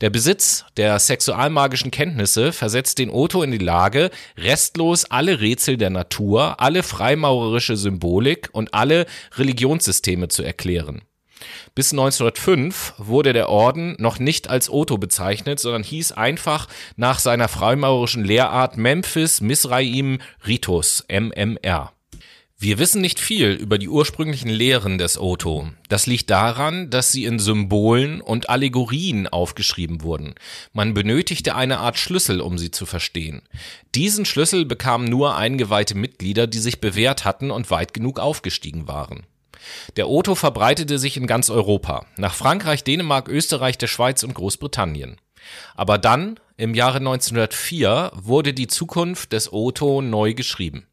Der Besitz der sexualmagischen Kenntnisse versetzt den Otto in die Lage, restlos alle Rätsel der Natur, alle freimaurerische Symbolik und alle Religionssysteme zu erklären. Bis 1905 wurde der Orden noch nicht als Otto bezeichnet, sondern hieß einfach nach seiner freimaurischen Lehrart Memphis Misraim Ritus, MMR. Wir wissen nicht viel über die ursprünglichen Lehren des Otto. Das liegt daran, dass sie in Symbolen und Allegorien aufgeschrieben wurden. Man benötigte eine Art Schlüssel, um sie zu verstehen. Diesen Schlüssel bekamen nur eingeweihte Mitglieder, die sich bewährt hatten und weit genug aufgestiegen waren. Der Otto verbreitete sich in ganz Europa, nach Frankreich, Dänemark, Österreich, der Schweiz und Großbritannien. Aber dann, im Jahre 1904, wurde die Zukunft des Otto neu geschrieben.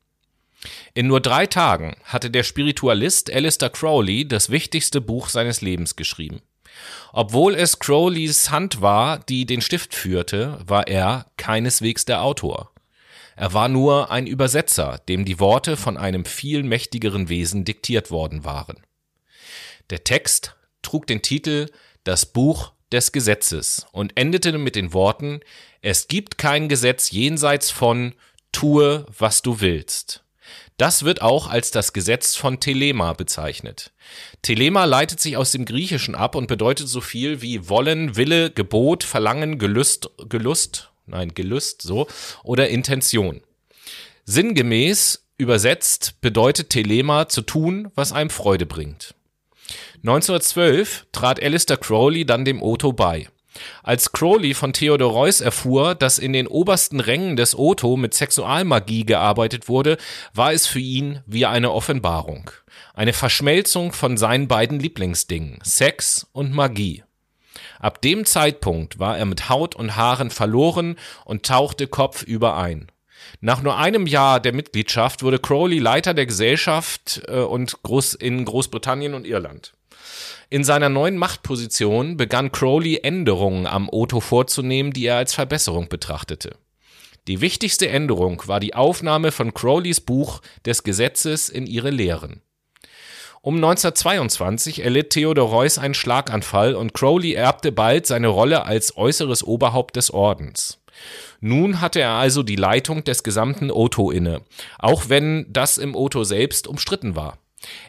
In nur drei Tagen hatte der Spiritualist Alistair Crowley das wichtigste Buch seines Lebens geschrieben. Obwohl es Crowleys Hand war, die den Stift führte, war er keineswegs der Autor. Er war nur ein Übersetzer, dem die Worte von einem viel mächtigeren Wesen diktiert worden waren. Der Text trug den Titel Das Buch des Gesetzes und endete mit den Worten Es gibt kein Gesetz jenseits von Tue, was du willst. Das wird auch als das Gesetz von Telema bezeichnet. Telema leitet sich aus dem Griechischen ab und bedeutet so viel wie wollen, Wille, Gebot, Verlangen, Gelüst, Gelust nein, Gelüst, so, oder Intention. Sinngemäß übersetzt bedeutet Telema zu tun, was einem Freude bringt. 1912 trat Alistair Crowley dann dem Otto bei. Als Crowley von Theodor Reuss erfuhr, dass in den obersten Rängen des Otto mit Sexualmagie gearbeitet wurde, war es für ihn wie eine Offenbarung. Eine Verschmelzung von seinen beiden Lieblingsdingen, Sex und Magie. Ab dem Zeitpunkt war er mit Haut und Haaren verloren und tauchte kopfüber ein. Nach nur einem Jahr der Mitgliedschaft wurde Crowley Leiter der Gesellschaft äh, und Groß in Großbritannien und Irland. In seiner neuen Machtposition begann Crowley Änderungen am Otto vorzunehmen, die er als Verbesserung betrachtete. Die wichtigste Änderung war die Aufnahme von Crowleys Buch des Gesetzes in ihre Lehren. Um 1922 erlitt Theodor Reuss einen Schlaganfall und Crowley erbte bald seine Rolle als äußeres Oberhaupt des Ordens. Nun hatte er also die Leitung des gesamten Otto inne, auch wenn das im Otto selbst umstritten war.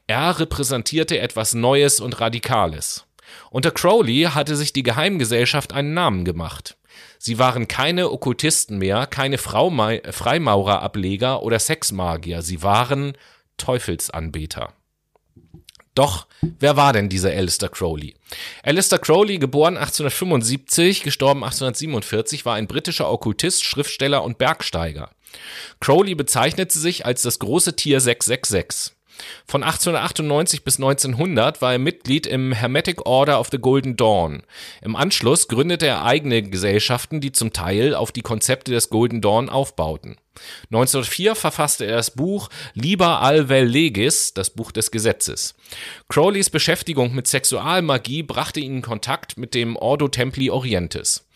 Er repräsentierte etwas Neues und Radikales. Unter Crowley hatte sich die Geheimgesellschaft einen Namen gemacht. Sie waren keine Okkultisten mehr, keine Freimaurerableger oder Sexmagier, sie waren Teufelsanbeter. Doch, wer war denn dieser Alistair Crowley? Alistair Crowley, geboren 1875, gestorben 1847, war ein britischer Okkultist, Schriftsteller und Bergsteiger. Crowley bezeichnete sich als das große Tier 666. Von 1898 bis 1900 war er Mitglied im Hermetic Order of the Golden Dawn. Im Anschluss gründete er eigene Gesellschaften, die zum Teil auf die Konzepte des Golden Dawn aufbauten. 1904 verfasste er das Buch Liber Alvel Legis, das Buch des Gesetzes. Crowleys Beschäftigung mit Sexualmagie brachte ihn in Kontakt mit dem Ordo Templi Orientis.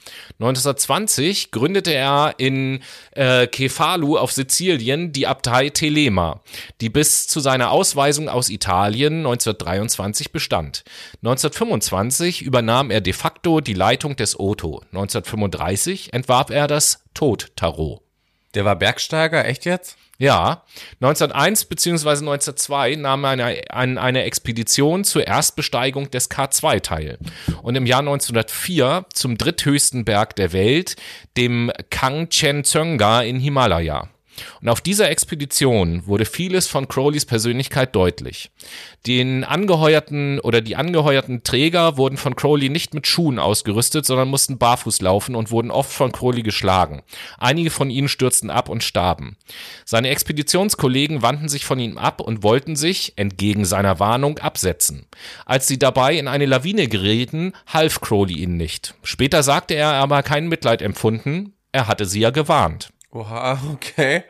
1920 gründete er in äh, Kefalu auf Sizilien die Abtei Telema, die bis zu seiner Ausweisung aus Italien 1923 bestand. 1925 übernahm er de facto die Leitung des Otto. 1935 entwarf er das Tod-Tarot. Der war Bergsteiger, echt jetzt? Ja, 1901 bzw. 1902 nahm er eine, an einer Expedition zur Erstbesteigung des K2 teil und im Jahr 1904 zum dritthöchsten Berg der Welt, dem Kangchenjunga in Himalaya. Und auf dieser Expedition wurde vieles von Crowleys Persönlichkeit deutlich. Den angeheuerten oder die angeheuerten Träger wurden von Crowley nicht mit Schuhen ausgerüstet, sondern mussten barfuß laufen und wurden oft von Crowley geschlagen. Einige von ihnen stürzten ab und starben. Seine Expeditionskollegen wandten sich von ihm ab und wollten sich, entgegen seiner Warnung, absetzen. Als sie dabei in eine Lawine gerieten, half Crowley ihnen nicht. Später sagte er aber kein Mitleid empfunden, er hatte sie ja gewarnt. Oha, okay.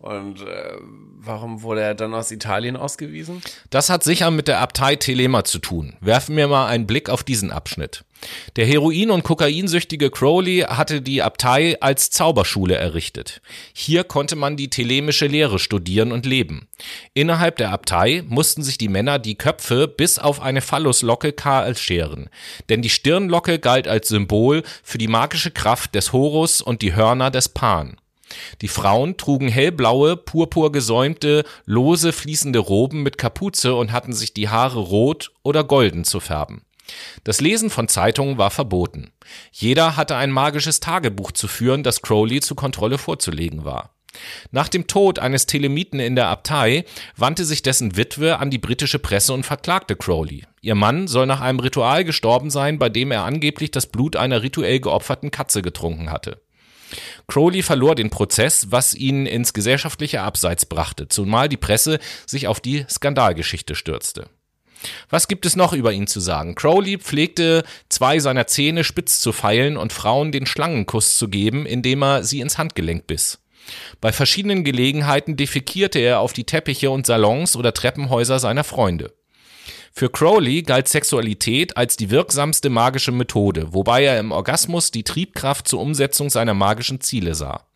Und äh, warum wurde er dann aus Italien ausgewiesen? Das hat sicher mit der Abtei Telema zu tun. Werfen wir mal einen Blick auf diesen Abschnitt. Der Heroin- und Kokainsüchtige Crowley hatte die Abtei als Zauberschule errichtet. Hier konnte man die telemische Lehre studieren und leben. Innerhalb der Abtei mussten sich die Männer die Köpfe bis auf eine Phalluslocke kahl scheren, denn die Stirnlocke galt als Symbol für die magische Kraft des Horus und die Hörner des Pan. Die Frauen trugen hellblaue, purpurgesäumte, lose fließende Roben mit Kapuze und hatten sich die Haare rot oder golden zu färben. Das Lesen von Zeitungen war verboten. Jeder hatte ein magisches Tagebuch zu führen, das Crowley zur Kontrolle vorzulegen war. Nach dem Tod eines Telemiten in der Abtei wandte sich dessen Witwe an die britische Presse und verklagte Crowley. Ihr Mann soll nach einem Ritual gestorben sein, bei dem er angeblich das Blut einer rituell geopferten Katze getrunken hatte. Crowley verlor den Prozess, was ihn ins gesellschaftliche Abseits brachte, zumal die Presse sich auf die Skandalgeschichte stürzte. Was gibt es noch über ihn zu sagen? Crowley pflegte zwei seiner Zähne spitz zu feilen und Frauen den Schlangenkuss zu geben, indem er sie ins Handgelenk biss. Bei verschiedenen Gelegenheiten defekierte er auf die Teppiche und Salons oder Treppenhäuser seiner Freunde. Für Crowley galt Sexualität als die wirksamste magische Methode, wobei er im Orgasmus die Triebkraft zur Umsetzung seiner magischen Ziele sah.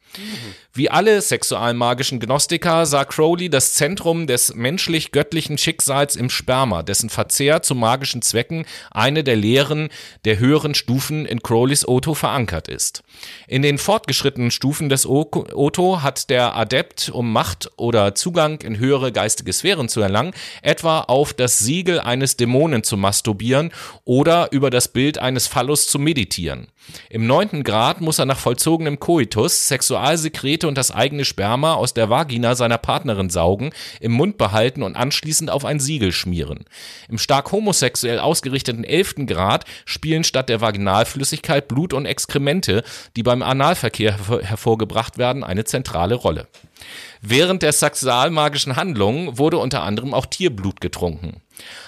Wie alle sexualmagischen Gnostiker sah Crowley das Zentrum des menschlich-göttlichen Schicksals im Sperma, dessen Verzehr zu magischen Zwecken eine der Lehren der höheren Stufen in Crowleys Otto verankert ist. In den fortgeschrittenen Stufen des Otto hat der Adept, um Macht oder Zugang in höhere geistige Sphären zu erlangen, etwa auf das Siegel eines Dämonen zu masturbieren oder über das Bild eines Phallus zu meditieren. Im neunten Grad muss er nach vollzogenem Koitus Sexualsekrete und das eigene Sperma aus der Vagina seiner Partnerin saugen, im Mund behalten und anschließend auf ein Siegel schmieren. Im stark homosexuell ausgerichteten elften Grad spielen statt der Vaginalflüssigkeit Blut und Exkremente, die beim Analverkehr hervorgebracht werden, eine zentrale Rolle. Während der sexualmagischen Handlungen wurde unter anderem auch Tierblut getrunken.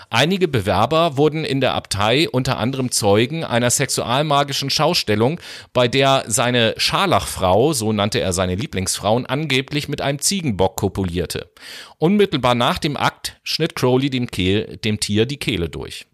Einige Bewerber wurden in der Abtei unter anderem Zeugen einer sexualmagischen Schaustellung, bei der seine Scharlachfrau, so nannte er seine Lieblingsfrauen, angeblich mit einem Ziegenbock kopulierte. Unmittelbar nach dem Akt schnitt Crowley dem, Kehl, dem Tier die Kehle durch.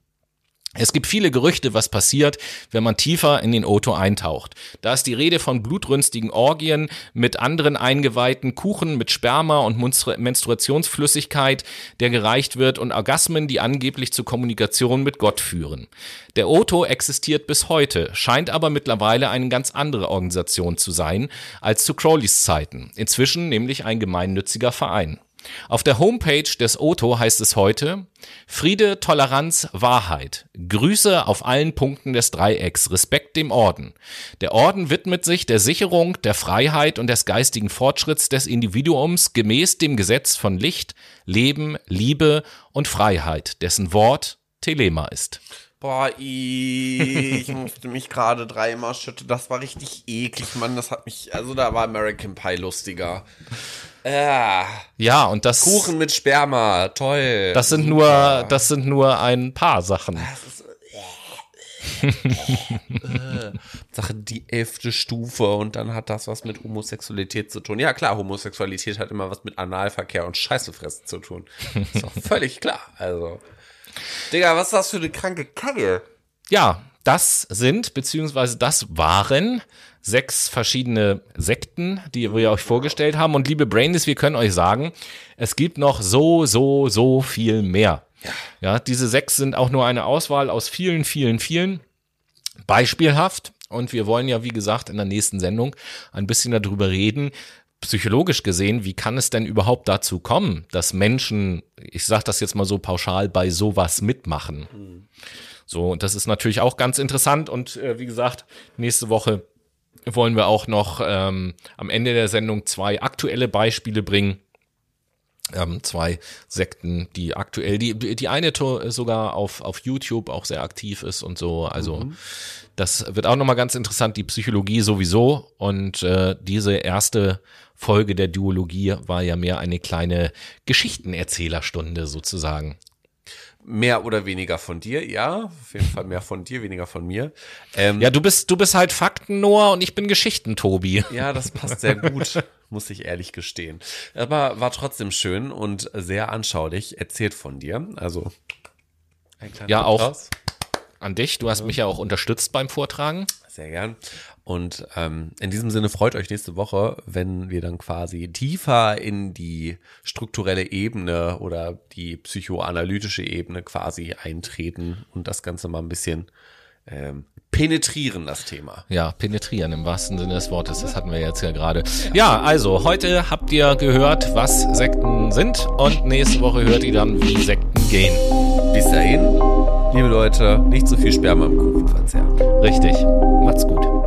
Es gibt viele Gerüchte, was passiert, wenn man tiefer in den Otto eintaucht. Da ist die Rede von blutrünstigen Orgien mit anderen Eingeweihten, Kuchen mit Sperma und Menstruationsflüssigkeit, der gereicht wird, und Orgasmen, die angeblich zur Kommunikation mit Gott führen. Der Otto existiert bis heute, scheint aber mittlerweile eine ganz andere Organisation zu sein als zu Crowleys Zeiten. Inzwischen nämlich ein gemeinnütziger Verein. Auf der Homepage des Otto heißt es heute Friede, Toleranz, Wahrheit. Grüße auf allen Punkten des Dreiecks. Respekt dem Orden. Der Orden widmet sich der Sicherung der Freiheit und des geistigen Fortschritts des Individuums gemäß dem Gesetz von Licht, Leben, Liebe und Freiheit, dessen Wort Telema ist. Boah, ich musste mich gerade dreimal schütteln. Das war richtig eklig, Mann. Das hat mich, also da war American Pie lustiger. Äh, ja, und das. Kuchen mit Sperma, toll. Das sind nur, das sind nur ein paar Sachen. Sache die elfte Stufe und dann hat das was mit Homosexualität zu tun. Ja klar, Homosexualität hat immer was mit Analverkehr und Scheißefressen zu tun. Ist doch völlig klar. Also, Digga, was ist das für eine kranke Kacke? Ja, das sind, beziehungsweise das waren sechs verschiedene Sekten, die wir euch vorgestellt haben. Und liebe Brainies, wir können euch sagen, es gibt noch so, so, so viel mehr. Ja. diese sechs sind auch nur eine Auswahl aus vielen, vielen, vielen. Beispielhaft. Und wir wollen ja, wie gesagt, in der nächsten Sendung ein bisschen darüber reden, psychologisch gesehen, wie kann es denn überhaupt dazu kommen, dass Menschen, ich sage das jetzt mal so pauschal, bei sowas mitmachen? Mhm. So, und das ist natürlich auch ganz interessant. Und äh, wie gesagt, nächste Woche wollen wir auch noch ähm, am Ende der Sendung zwei aktuelle Beispiele bringen. Ähm, zwei Sekten, die aktuell, die, die eine sogar auf, auf YouTube auch sehr aktiv ist und so. Also mhm. das wird auch nochmal ganz interessant, die Psychologie sowieso. Und äh, diese erste Folge der Duologie war ja mehr eine kleine Geschichtenerzählerstunde sozusagen. Mehr oder weniger von dir, ja. Auf jeden Fall mehr von dir, weniger von mir. Ähm, ja, du bist, du bist halt Fakten, Noah, und ich bin Geschichten, Tobi. Ja, das passt sehr gut, muss ich ehrlich gestehen. Aber war trotzdem schön und sehr anschaulich erzählt von dir. Also, ein kleiner Ja, auch an dich. Du hast mich ja auch unterstützt beim Vortragen. Sehr gern. Und ähm, in diesem Sinne freut euch nächste Woche, wenn wir dann quasi tiefer in die strukturelle Ebene oder die psychoanalytische Ebene quasi eintreten und das Ganze mal ein bisschen ähm, penetrieren, das Thema. Ja, penetrieren im wahrsten Sinne des Wortes. Das hatten wir jetzt ja gerade. Ja, also heute habt ihr gehört, was Sekten sind und nächste Woche hört ihr dann, wie Sekten gehen. Bis dahin, liebe Leute, nicht zu so viel Sperma im Kuchen verzehren. Richtig. Macht's gut.